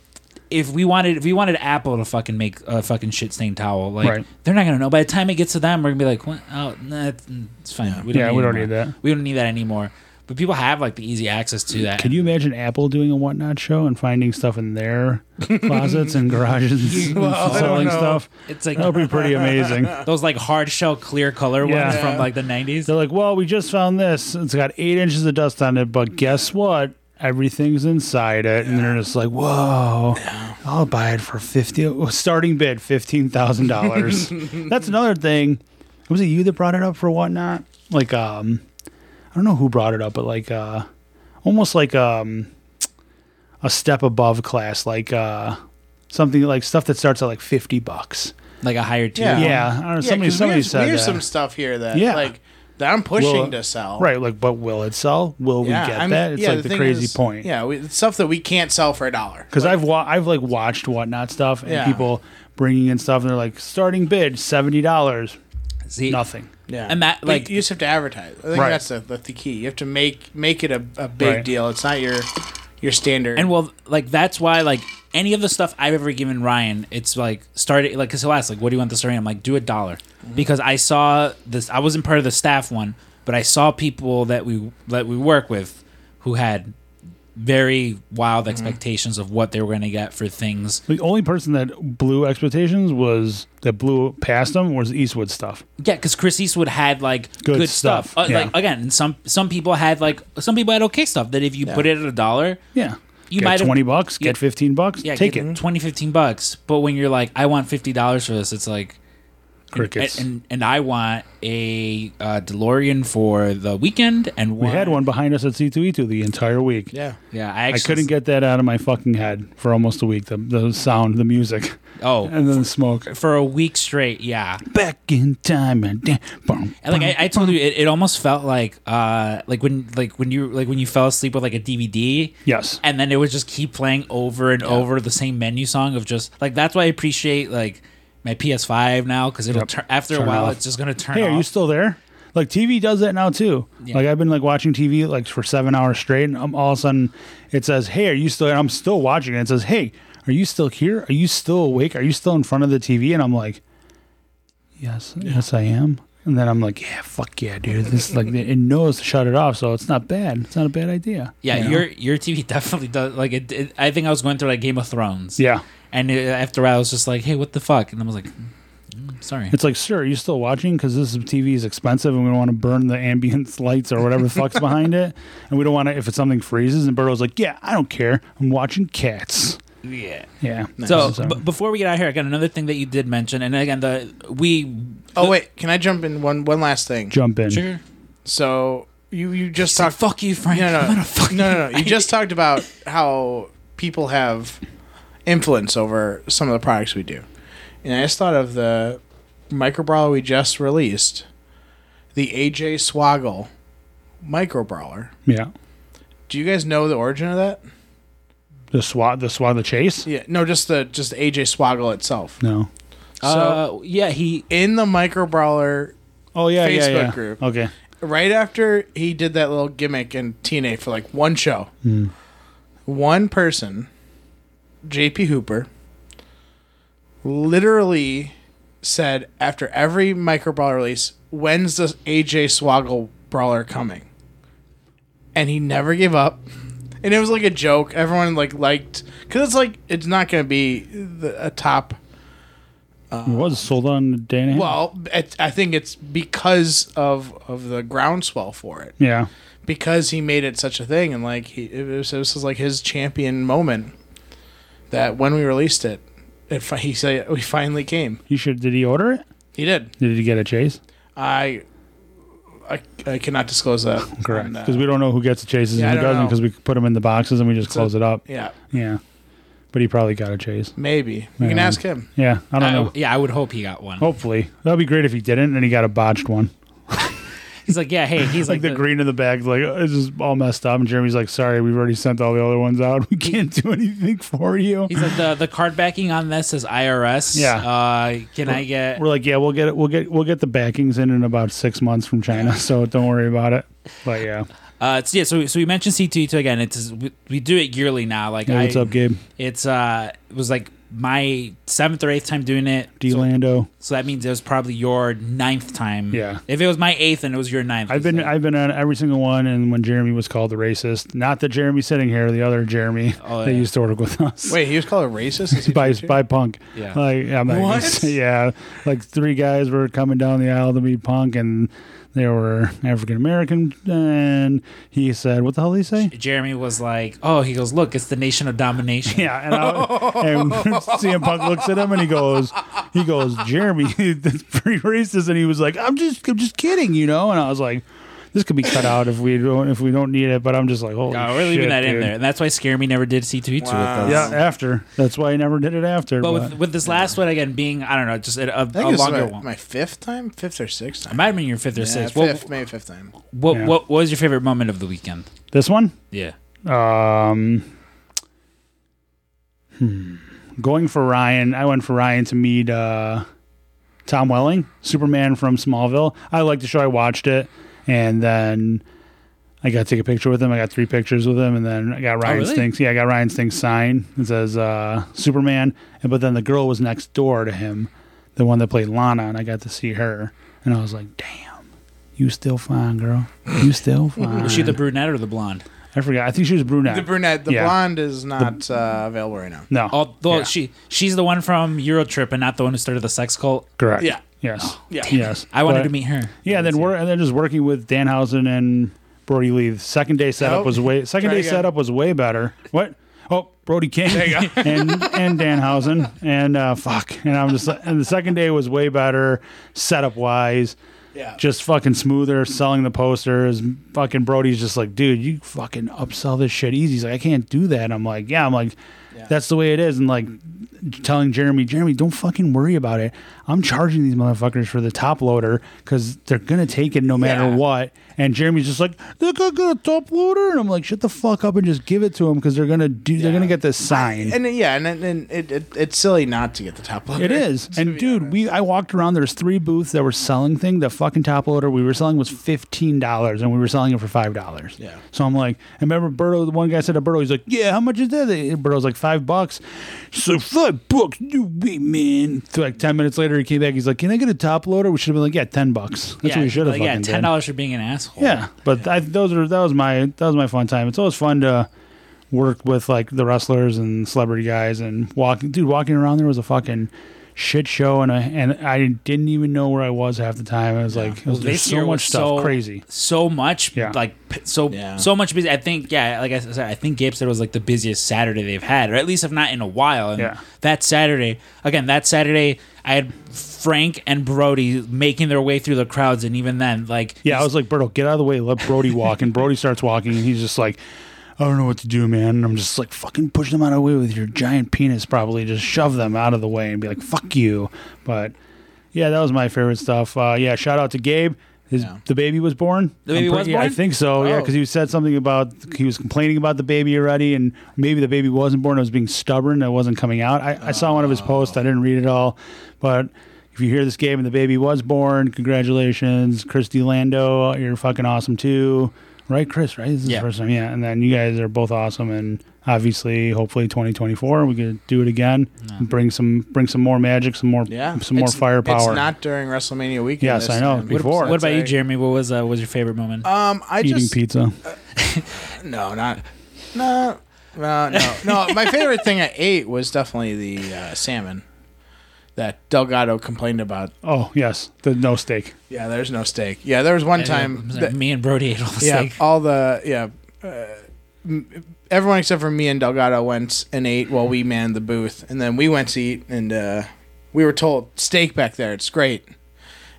if we wanted if we wanted apple to fucking make a fucking shit stained towel like Right. they're not gonna know by the time it gets to them we're gonna be like what oh nah, it's, fine we don't Yeah, need we don't need that. we don't need that anymore but people have like the easy access to that Can you imagine Apple doing a whatnot show and finding stuff in their closets and garages and Well, selling stuff? It's like That would be pretty amazing. those like hard shell clear color Yeah. ones from like the nineties. They're like, well, we just found this. It's got eight inches of dust on it, but guess what? Everything's inside it, and they're just like, "Whoa, I'll buy it for fifty. Starting bid fifteen thousand dollars. That's another thing. Was it you that brought it up for whatnot? Like, um, I don't know who brought it up, but like, uh, almost like um, a step above class, like uh, something like stuff that starts at like fifty bucks. Like a higher tier. Yeah. Yeah, I don't know. Somebody, 'cause somebody we have, said we have that. some stuff here that Yeah. like that I'm pushing Well, to sell. Right, like, but will it sell? Will we get I mean, that? It's yeah, like the, thing crazy is- point. Yeah, we, it's stuff that we can't sell for a dollar. because I've wa- I've like watched whatnot stuff and Yeah. people bringing in stuff and they're like starting bid seventy dollars, See, nothing. Yeah, And that, But like- you just have to advertise. I think Right. that's the, that's the key. You have to make make it a, a big Right. deal. It's not your your standard. and well, like that's why like any of the stuff I've ever given Ryan, it's like started like because he'll ask like, "What do you want the story?" I'm like, "Do a dollar," mm-hmm. because I saw this. I wasn't part of the staff one, but I saw people that we that we work with who had very wild expectations of what they were going to get for things. The only person that blew expectations was that blew past them was Eastwood stuff. Yeah, because Chris Eastwood had like good, Good stuff. stuff, Uh, yeah. Like again, some some people had like some people had okay stuff that if you put it at a dollar, Yeah, You get might have- twenty bucks, Yeah. get fifteen bucks, yeah, take get it. 20, 15 bucks. But when you're like, I want fifty dollars for this, it's like, Crickets. And, and and I want a uh, DeLorean for the weekend. And we had one behind us at C2E2 the entire week. Yeah. Yeah, I I actually couldn't get that out of my fucking head for almost a week. The, the sound, the music, Oh, and then the smoke. for a week straight. Yeah. Back in time and dan- boom, And like I, I told you, it, it almost felt like uh like when like when you like when you fell asleep with like a DVD. Yes. And then it would just keep playing over and over the same menu song of just like that's why I appreciate like my PS5 now because it'll Yep. turn after Turn a while off. it's just gonna turn Hey, are you still there? Like TV does that now too. Yeah. Like I've been like watching TV like for seven hours straight, and I'm, all of a sudden it says, "Hey, are you still?" And I'm still watching it. It says, "Hey, are you still here? Are you still awake? Are you still in front of the TV?" And I'm like, "Yes, yes, I am." And then I'm like, "Yeah, fuck yeah, dude." This like it knows to shut it off, so it's not bad. It's not a bad idea. yeah, you know? your your TV definitely does. Like it, it, I think I was going through like Game of Thrones. yeah. And it, after a while, I was just like, "Hey, what the fuck?" And I was like, "Mm, "Sorry." It's like, sir, are you still watching? Because this TV is expensive, and we don't want to burn the ambience lights or whatever the fuck's behind it, and we don't want to if it's something freezes. And Burrow's like, yeah, I don't care. I'm watching cats. Yeah. Yeah. So, So- b- before we get out of here, I got another thing that you did mention, and again, the we Oh wait, can I jump in one one last thing? jump in. sure. So you you just Say, talked. fuck you, Frank. No, I'm no, gonna fuck no, no, no. You just talked about how people have influence over some of the products we do, and I just thought of the micro brawler we just released, the AJ Swoggle micro brawler. Yeah. Do you guys know the origin of that? The swat, the swat, the chase. Yeah, no, just the just the AJ Swoggle itself. No. Uh, yeah, he In the micro brawler, Oh yeah, yeah, Facebook yeah. group. Okay. right after he did that little gimmick in TNA for like one show, one person, JP Hooper, literally said after every micro brawler release, "When's the AJ Swoggle brawler coming?" And he never gave up. And it was like a joke. Everyone like liked because it's like it's not going to be the, a top it was sold on day and a half. well, it, I think it's because of of the groundswell for it. yeah. Because he made it such a thing, and like he, it was, this was like his champion moment. That when we released it, it fi- he said we finally came. He should. Did he order it? He did. Did he get a chase? I, I, I cannot disclose that. Correct. on, uh, Because we don't know who gets the chases Yeah, I and who don't doesn't. know. Because we put them in the boxes and we just close it up. yeah, Yeah. But he probably got a chase. maybe you can Yeah. ask him. Yeah. I don't I- know. yeah, I would hope he got one. Hopefully. That'd be great if he didn't and he got a botched one. He's like, yeah, hey, he's like, like, the, green in the bag, like oh, it's just all messed up. And Jeremy's like, "Sorry, we've already sent all the other ones out. We can't do anything for you." He's like the the card backing on this is IRS. Yeah. Uh, can I get? We're like, "Yeah, we'll get it. We'll get we'll get the backings in in about six months from China, so don't worry about it." But yeah, Uh, it's, yeah. So so we mentioned C two E two again. It's we, we do it yearly now. Like hey, what's I, up, Gabe? It's uh, it was like my seventh or eighth time doing it. D So, Lando. so that means it was probably your ninth time. Yeah. If it was my eighth and it was your ninth, I've been like- I've been on every single one, and when Jeremy was called the racist, not that Jeremy sitting here, the other Jeremy Oh, that yeah. used to work with us. Wait, he was called a racist. Is by by Punk. Yeah. Like I'm not gonna What? yeah, like three guys were coming down the aisle to meet Punk, and they were African American, and he said, "What the hell did he say?" Jeremy was like, oh, he goes, look, it's the nation of domination. Yeah, and, I, and CM Punk looks at him and he goes, he goes, Jeremy, that's pretty racist, and he was like, I'm just, I'm just kidding, you know, and I was like, this could be cut out if we don't, if we don't need it, but I'm just like, holy No, we're leaving shit, that in there, and that's why Scare Me never did C two E two with Wow. us. Yeah, after. That's why he never did it after. But But, with, with this last one again being, I don't know, just a, a, I think a it's longer one. my fifth time, fifth or sixth It time. might have been your fifth or Yeah, sixth. fifth, What, maybe fifth time. what, Yeah. what, what was your favorite moment of the weekend? this one, Yeah. um, hmm, going for Ryan, I went for Ryan to meet uh, Tom Welling, Superman from Smallville. I liked the show. I watched it, and then I got to take a picture with him. I got three pictures with him, and then I got Ryan really? Stinks. Yeah, I got Ryan Stinks sign. It says uh, Superman, and but then the girl was next door to him, the one that played Lana, and I got to see her, and I was like, damn. You still fine, girl. You still fine. Was she the brunette or the blonde? I forgot. I think she was brunette. The brunette, the Yeah. blonde is not uh, available right now. No. Although Yeah. she she's the one from Eurotrip and not the one who started the sex cult. Correct. Yeah. Yes. Yeah. Yes. I wanted But- to meet her. Yeah, and then we're and then just working with Danhausen and Brodie Lee. Second day setup Nope. was way second Try day again. setup was way better. What? Oh, Brody King and and Danhausen and uh, fuck. And I'm just and the second day was way better setup wise. Yeah. Just fucking smoother selling the posters. Fucking Brody's just like, dude, you fucking upsell this shit easy. He's like, I can't do that. I'm like, yeah. I'm like, that's the way it is. And like telling Jeremy, Jeremy, don't fucking worry about it. I'm charging these motherfuckers for the top loader because they're gonna take it no matter Yeah. what. And Jeremy's just like, they're gonna get a top loader, and I'm like, shut the fuck up and just give it to them because they're gonna do. They're gonna get this sign. And yeah, and, then- and it, it it's silly not to get the top loader. It is. And dude, honest. we I walked around. There's three booths that were selling thing. The fucking top loader we were selling was fifteen dollars, and we were selling it for five dollars. Yeah. So I'm like, I remember Berto. The one guy said to Berto, he's like, "Yeah, how much is that?" Berto's like five bucks. So five bucks, no way, man. So like ten minutes later, he came back. He's like, "Can I get a top loader?" We should have been like, "Yeah, ten bucks." That's what we should have like, yeah, ten dollars for being an asshole. Yeah, but I, those are that was my that was my fun time. It's always fun to work with like the wrestlers and celebrity guys and walking. Dude, walking around there was a fucking shit show, and I and I didn't even know where I was half the time. I was like, it was, there's so much was stuff, so crazy. so much, Yeah. like so Yeah. so much busy. I think, yeah, like I said, I think Gabe said it was like the busiest Saturday they've had, or at least if not in a while. And Yeah. that Saturday, again, that Saturday, I had Frank and Brody making their way through the crowds, and even then, like, Yeah, I was like, Berto, get out of the way, let Brody walk. And Brody starts walking, and he's just like, I don't know what to do, man. And I'm just like, fucking push them out of the way with your giant penis, probably. Just shove them out of the way and be like, fuck you. But yeah, that was my favorite stuff. Uh, yeah, shout out to Gabe. His Yeah. the baby was born. The baby I'm was yeah, I think so. Yeah, Oh. because he said something about he was complaining about the baby already, and maybe the baby wasn't born. It was being stubborn. It wasn't coming out. I, I saw one of his posts. I didn't read it all, but if you hear this game and the baby was born, congratulations, Christy Lando. You're fucking awesome too, right, Chris? Right? This is Yeah. the first time. Yeah, and then you guys are both awesome, and obviously, hopefully, 2024 we could do it again. Bring some, bring some more magic, some more, yeah, some more It's- firepower. It's not during WrestleMania weekend. Yes, I know, time. before. what about you, Jeremy? What was uh, what was your favorite moment? Um, I eating just pizza. no, not no, no, no, no. My favorite thing I ate was definitely the uh, salmon that Delgado complained about. Oh yes, the no steak. Yeah, there's no steak. Yeah, there was one time. It was that- me and Brody ate all the yeah, steak. all the yeah. Uh, m- everyone except for me and Delgado went and ate while we manned the booth, and then we went to eat, and uh, we were told steak back there. It's great.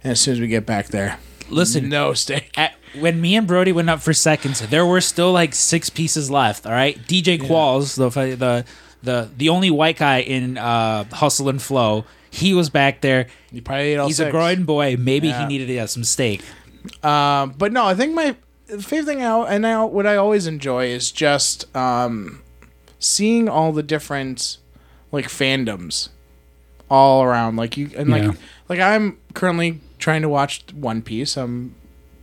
And as soon as we get back there, Listen, no steak. at, when me and Brody went up for seconds, there were still like six pieces left. All right, DJ Qualls, the the the the only white guy in uh, Hustle and Flow, he was back there. You probably ate all He's a six. growing boy. Maybe Yeah. he needed yeah, some steak. Um, but no, I think my favorite thing, I, and I, what I always enjoy is just um, seeing all the different like fandoms all around. Like you, and like Yeah. like I'm currently trying to watch One Piece. I'm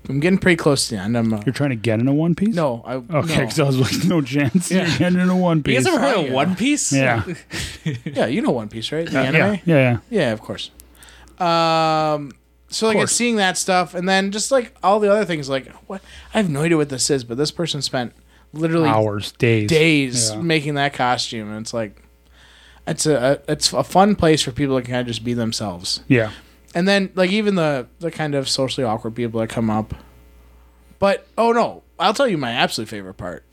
I'm getting pretty close to the end. I'm uh, You're trying to get into One Piece? no, I Okay, no. because I was like, no chance. Yeah. You're getting into One piece. You guys ever heard Oh, of yeah. One Piece? yeah. yeah, you know One Piece, right? The yeah. anime. Yeah, yeah. Yeah, of course. Um, so like course. it's seeing that stuff, and then just like all the other things, like what I have no idea what this is, but this person spent literally Hours, days. days Yeah. making that costume, and it's like it's a, a it's a fun place for people to kind of just be themselves, Yeah. And then like even the the kind of socially awkward people that come up. But oh no, I'll tell you my absolute favorite part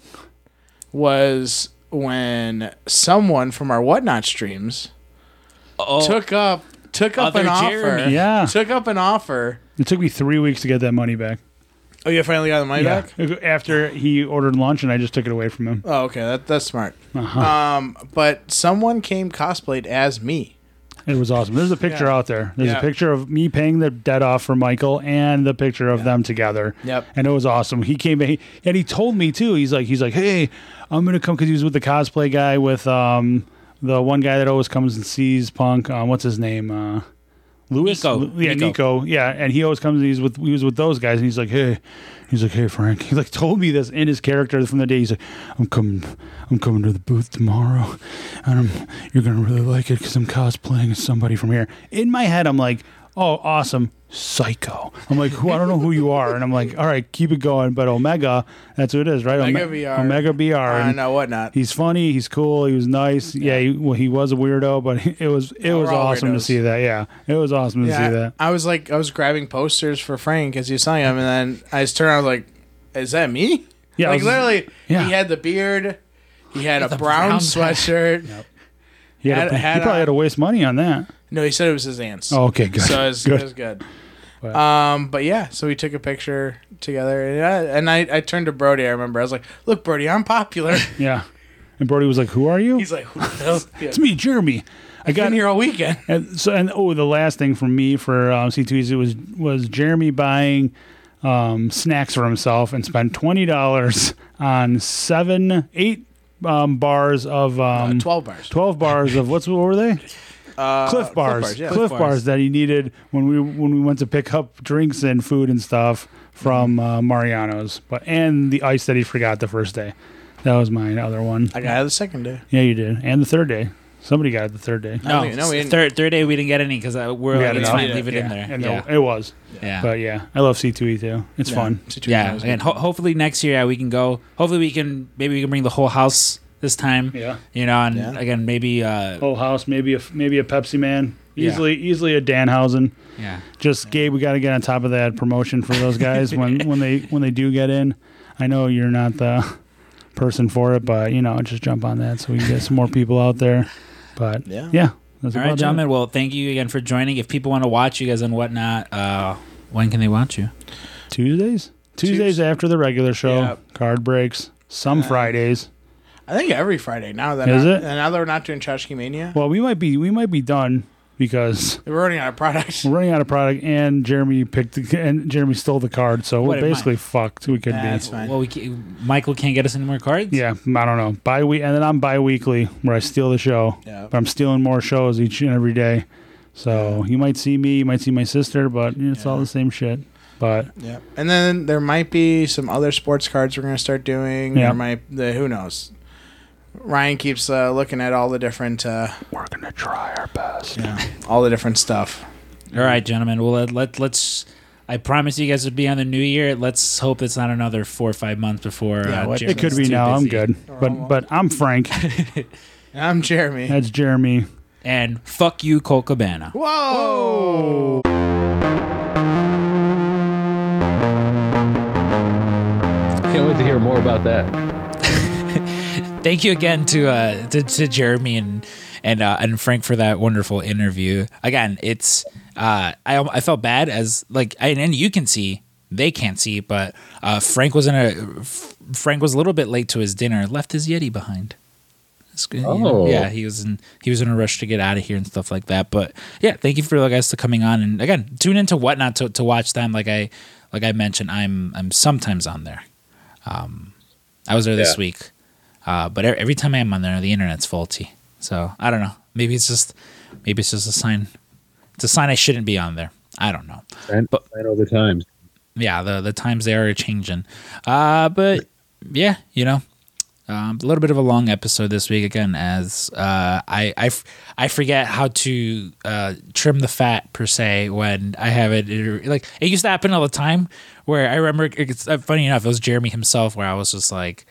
was when someone from our whatnot streams Oh, took up took up Other an offer. Yeah. Took up an offer. It took me three weeks to get that money back. Oh, you finally got the money Yeah. back? After he ordered lunch and I just took it away from him. Oh, okay. That that's smart. Uh-huh. Um, but someone came cosplayed as me. It was awesome. There's a picture Yeah. out there. There's Yeah. a picture of me paying the debt off for Michael and the picture of them together. Yep. And it was awesome. He came he, and he told me too. He's like, he's like, hey, I'm gonna come because he was with the cosplay guy with um the one guy that always comes and sees Punk. Um, what's his name? Uh, Lewis. Nico. Lu- Yeah, Nico. Nico. Yeah, and he always comes. and He's with he was with those guys, and he's like, hey, he's like, hey, Frank. He like told me this in his character from the day. He's like, I'm coming, I'm coming to the booth tomorrow, and I'm, you're gonna really like it because I'm cosplaying as somebody from here. In my head, I'm like, oh, awesome, Psycho. I'm like, who? I don't know who you are, and I'm like, all right, keep it going. But Omega, that's who it is, right? Omega Ome- BR. Omega BR. I uh, and know whatnot. He's funny. He's cool. He was nice. Yeah, he, well, he was a weirdo, but it was it Yeah, was we're awesome to see that. Yeah, it was awesome to see that. I was like, I was grabbing posters for Frank as he was selling them, and then I just turned around, I was like, "Is that me?" Yeah, like was- literally, yeah. he had the beard. He had a brown, brown sweatshirt. He, had Had- to, had he probably a- had to waste money on that. No, he said it was his aunt's. Oh, okay, good. So it was Good. it was good. But- Um, but yeah, so we took a picture together, and I, and I, I turned to Brody. I remember I was like, "Look, Brody, I'm popular." Yeah. And Brody was like, "Who are you?" He's like, "Who the hell?" Yeah. it's me, Jeremy. I got Been here all weekend. And so, and oh, the last thing from me for um, C2 was was Jeremy buying um, snacks for himself and spent twenty dollars on seven, eight um, bars of um, Uh, Twelve bars. 12 bars of what's what were they? Uh, Clif bars. bars, yeah. Clif Clif bars. bars. that he needed when we when we went to pick up drinks and food and stuff from uh, Mariano's. But and the ice that he forgot the first day. That was my other one. I got it the second day. Yeah, you did. And the third day. Somebody got it the third day. No, we- no, we didn't. third third day we didn't get any because uh, we're We like, had it's enough. fine, leave it in there. And yeah, it was. yeah. But yeah, I love C2E too. It's fun. Situation yeah, was and good. ho- hopefully next year yeah, we can go. Hopefully we can maybe we can bring the whole house this time. Yeah. You know, and Yeah. again maybe uh Whole house, maybe a maybe a Pepsi Man. Yeah. Easily, easily a Danhausen. yeah. Just Gabe, we got to get on top of that promotion for those guys when when they when they do get in. I know you're not the person for it, but you know, just jump on that so we can get some more people out there. But Yeah. yeah, that's All it. gentlemen. Well, thank you again for joining. If people want to watch you guys and whatnot, uh, when can they watch you? Tuesdays, Tuesdays Tues- after the regular show, Yep. card breaks. Some Fridays. I think every Friday now that Is not, it? and now that we're not doing Tchotchke Mania, Well, we might be we might be done because we're running out of products. we're running out of product, and Jeremy picked the, and Jeremy stole the card, so What we're am I? basically fucked. We could Nah, be. it's fine. Well, we can, Michael can't get us any more cards. Yeah, I don't know. Bi week, and then I'm bi-weekly where I steal the show. Yeah. But I'm stealing more shows each and every day. So you might see me, you might see my sister, but it's all the same shit. But Yeah, and then there might be some other sports cards we're gonna start doing. Yeah. There might the who knows. Ryan keeps uh, looking at all the different, uh, we're gonna try our best. yeah, all the different stuff. All right, gentlemen. Well, let, let let's. I promise you guys would be on the new year. Let's hope it's not another four or five months before. Yeah, uh, It could be too now. I'm good. But but I'm Frank. I'm Jeremy. That's Jeremy. And fuck you, Colt Cabana. Whoa! Can't wait to hear more about that. Thank you again to uh to, to Jeremy and and uh, and Frank for that wonderful interview. Again, it's uh I I felt bad as like I, and you can see they can't see, but uh Frank was in a Frank was a little bit late to his dinner, left his Yeti behind. It's good, you know? Oh. yeah, he was in he was in a rush to get out of here and stuff like that. But yeah, thank you for you guys to coming on and again tune into whatnot to to watch them. Like I like I mentioned, I'm I'm sometimes on there. Um, I was there this Yeah. week, uh, but every time I am on there, the internet's faulty. So I don't know. Maybe it's just maybe it's just a sign. It's a sign I shouldn't be on there. I don't know. And But- the times. Yeah, the the times they are changing. Uh, but yeah, you know, um, a little bit of a long episode this week again, as uh, I, I f- I forget how to uh, trim the fat per se when I have it. it- Like it used to happen all the time. Where I remember, it's uh, funny enough, it was Jeremy himself where I was just like.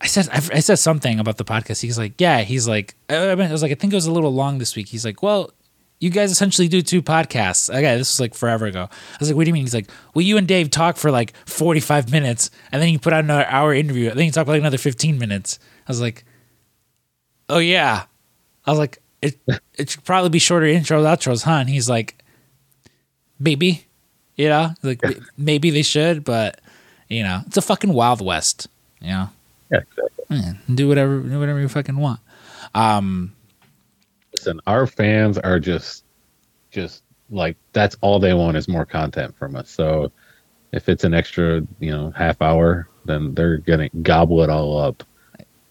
I said I, I said something about the podcast. He's like, yeah. He's like, I, mean, I was like, I think it was a little long this week. He's like, well, you guys essentially do two podcasts. Okay, this was like forever ago. I was like, what do you mean? He's like, well, you and Dave talk for like 45 minutes and then you put out another hour interview. And then you talk for like another 15 minutes. I was like, oh, yeah. I was like, it, it should probably be shorter intros, outros, huh? And he's like, maybe, you know, like maybe they should, but, you know, it's a fucking Wild West, you know? Yeah, exactly. Yeah, do whatever, do whatever you fucking want. Um, Listen, our fans are just, just like that's all they want is more content from us. So if it's an extra, you know, half hour, then they're gonna gobble it all up.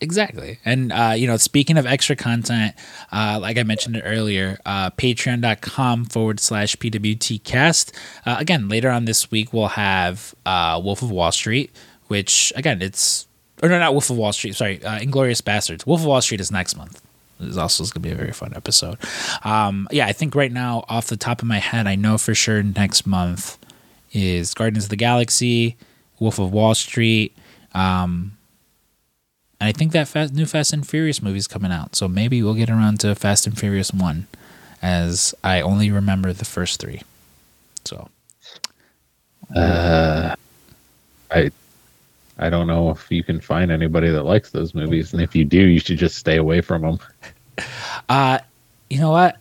Exactly. And, uh, you know, speaking of extra content, uh, like I mentioned it earlier, uh, patreon.com forward slash PWTcast. Uh, again, later on this week, we'll have uh, Wolf of Wall Street, which, again, it's, or no, not Wolf of Wall Street, sorry, uh, Inglorious Bastards. Wolf of Wall Street is next month. This also is going to be a very fun episode. Um, yeah, I think right now, off the top of my head, I know for sure next month is Guardians of the Galaxy, Wolf of Wall Street, um, and I think that fast, new Fast and Furious movie is coming out. So maybe we'll get around to Fast and Furious 1, as I only remember the first three. So, Uh, I I don't know if you can find anybody that likes those movies, and if you do, you should just stay away from them. Uh, you know what?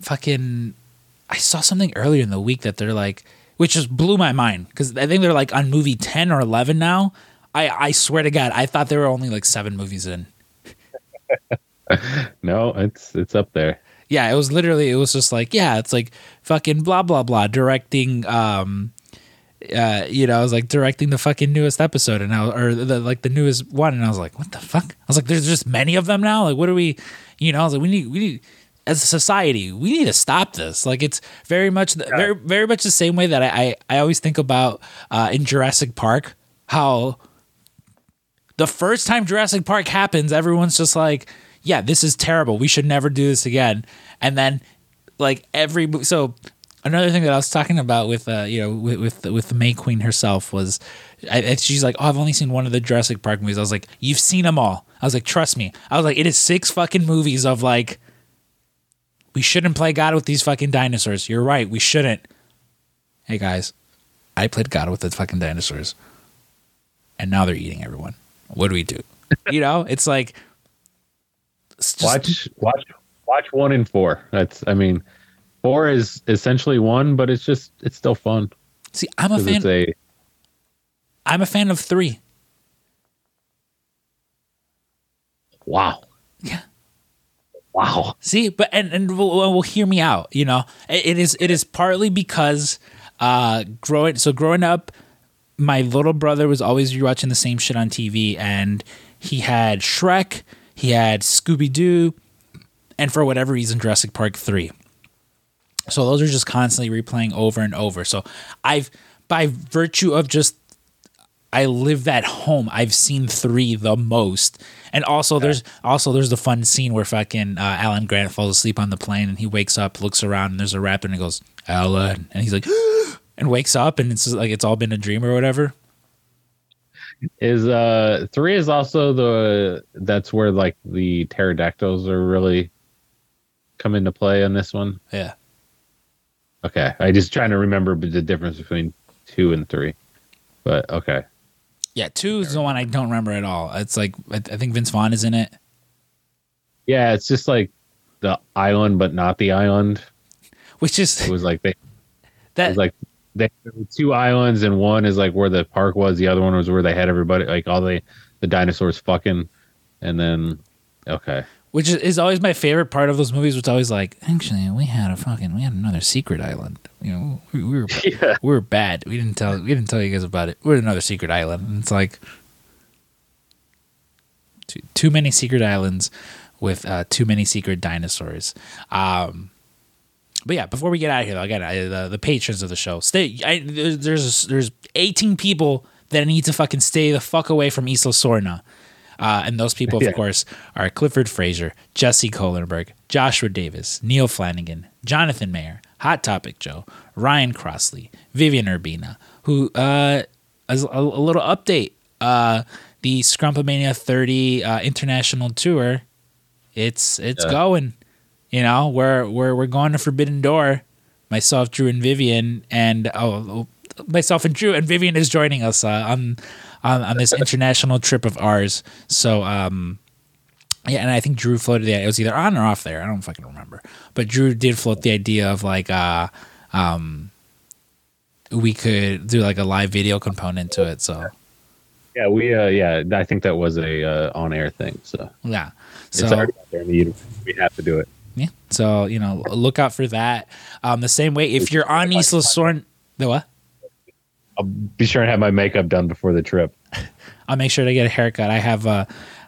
Fucking, I saw something earlier in the week that they're like, which just blew my mind because I think they're like on movie ten or eleven now. I I swear to God, I thought there were only like seven movies in. No, it's it's up there. Yeah, it was literally it was just like yeah, it's like fucking blah blah blah directing um uh you know, I was like directing the fucking newest episode and I or the like the newest one and I was like, what the fuck? I was like there's just many of them now? Like what are we you know, I was like we need we need as a society, we need to stop this. Like it's very much the, very very much the same way that I I, I always think about uh in Jurassic Park how the first time Jurassic Park happens, everyone's just like, yeah, this is terrible. We should never do this again. And then like every so another thing that I was talking about with uh you know with with, with the May Queen herself was I, she's like, "Oh, I've only seen one of the Jurassic Park movies." I was like, "You've seen them all." I was like, "Trust me." I was like, "It is six fucking movies of like we shouldn't play God with these fucking dinosaurs. You're right, we shouldn't." Hey guys, I played God with the fucking dinosaurs. And now they're eating everyone. What do we do? You know, it's like it's just- watch watch watch one and four. That's I mean, four is essentially one, but it's just it's still fun. See, I'm a fan. I'm a fan of three. wow, Yeah. wow. See, but and and will will hear me out. You know, it, it is it is partly because uh growing so growing up, my little brother was always watching the same shit on TV, and he had Shrek, he had Scooby Doo, and for whatever reason, Jurassic Park three. So those are just constantly replaying over and over. So I've by virtue of just I live at home. I've seen three the most, and also there's also there's the fun scene where fucking uh, Alan Grant falls asleep on the plane and he wakes up, looks around, and there's a raptor and he goes Alan, and he's like, and wakes up and it's like it's all been a dream or whatever. Is uh three is also the that's where like the pterodactyls are really come into play on this one. Yeah, Okay, I just trying to remember the difference between two and three, but okay. yeah. Two is the one I don't remember at all. It's like I, I think Vince Vaughn is in it, Yeah, it's just like the island, but not the island. which is It was like they it that was like they there were two islands, and one is like where the park was. The other one was where they had everybody, like all the the dinosaurs fucking, and then okay, which is, is always my favorite part of those movies. Which always like, actually, we had a fucking, we had another secret island. You know, we, we were yeah, we were bad. We didn't tell we didn't tell you guys about it. We're another secret island. And it's like too, too many secret islands with uh, too many secret dinosaurs. Um, but yeah, before we get out of here, though, again, I, the, the patrons of the show, stay. I, there's there's there's 18 people that need to fucking stay the fuck away from Isla Sorna. Uh, and those people, of Yeah. course, are Clifford Fraser, Jesse Kohlenberg, Joshua Davis, Neil Flanagan, Jonathan Mayer, Hot Topic Joe, Ryan Crossley, Vivian Urbina, who, uh, as a, a little update, uh, the Scrumpomania 30 uh, international tour, it's it's Yeah. going. You know, we're we're we're going to Forbidden Door. Myself, Drew, and Vivian, and oh, myself and Drew and Vivian is joining us uh, on, on on this international trip of ours. So, um, yeah, and I think Drew floated the it was either on or off there. I don't fucking remember, but Drew did float the idea of like uh, um, we could do like a live video component to it. So yeah, we uh yeah, I think that was a uh, on air thing. So yeah, it's so already out there in the universe. We have to do it. yeah, so you know, look out for that. Um, the same way if you're on Isla Sorn, the what? I'll be sure and have my makeup done before the trip. I'll make sure to get a haircut. I have uh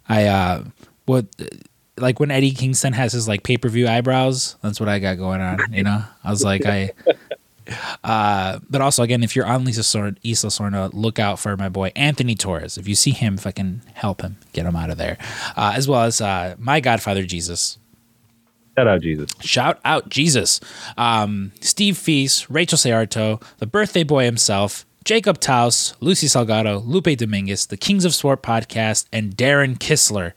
I uh what like when Eddie Kingston has his like pay per view eyebrows, that's what I got going on, you know? I was like I uh but also again if you're on Lisa Sor- Isla Sorna, look out for my boy Anthony Torres. If you see him, fucking help him, get him out of there. Uh as well as uh my godfather Jesus. Shout out Jesus. Shout out Jesus. Um, Steve Feast, Rachel Sayarto, the birthday boy himself, Jacob Taus, Lucy Salgado, Lupe Dominguez, the Kings of Sport podcast, and Darren Kissler.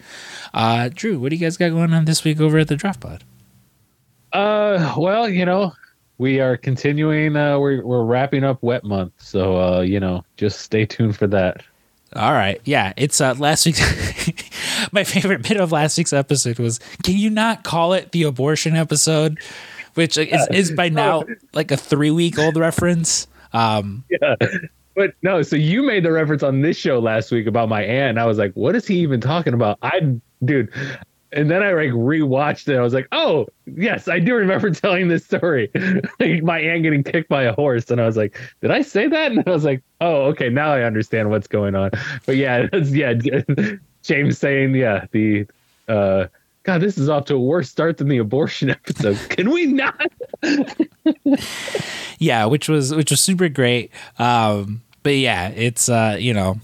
Uh, Drew, what do you guys got going on this week over at the Draft Pod? Uh, well, you know, we are continuing. Uh, we're we're wrapping up wet month, so uh, you know, just stay tuned for that. All right. Yeah. It's uh, last week's. my favorite bit of last week's episode was can you not call it the abortion episode? Which is, is by now like a three week old reference. Um, yeah. But no, so you made the reference on this show last week about my aunt. And I was like, what is he even talking about? I, dude. And then I like rewatched it. I was like, oh, yes, I do remember telling this story. like my aunt getting kicked by a horse. And I was like, did I say that? And I was like, oh, okay, now I understand what's going on. But yeah, yeah, James saying, yeah, the, uh, God, this is off to a worse start than the abortion episode. Can we not? yeah, which was which was super great. Um, but yeah, it's uh, you know,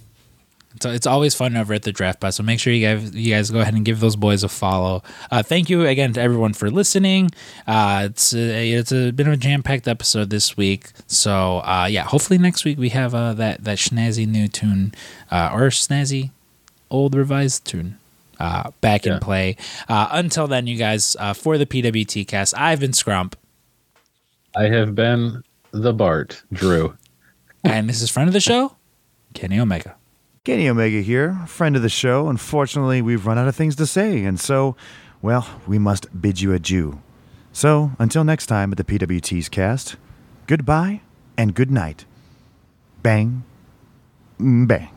it's, it's always fun over at the draft bus. So make sure you guys you guys go ahead and give those boys a follow. Uh, thank you again to everyone for listening. Uh, it's a, it's a bit of a jam packed episode this week. So uh, yeah, hopefully next week we have uh, that that snazzy new tune uh, or snazzy old revised tune. Uh, back Yeah. in play. Uh, until then, you guys, uh, for the PWT cast, I've been Scrump, I have been the Bart, Drew. and this is friend of the show, Kenny Omega. Kenny Omega here, friend of the show. Unfortunately, we've run out of things to say, and so, well, we must bid you adieu. So, until next time at the PWT's cast, goodbye and good night. Bang, bang.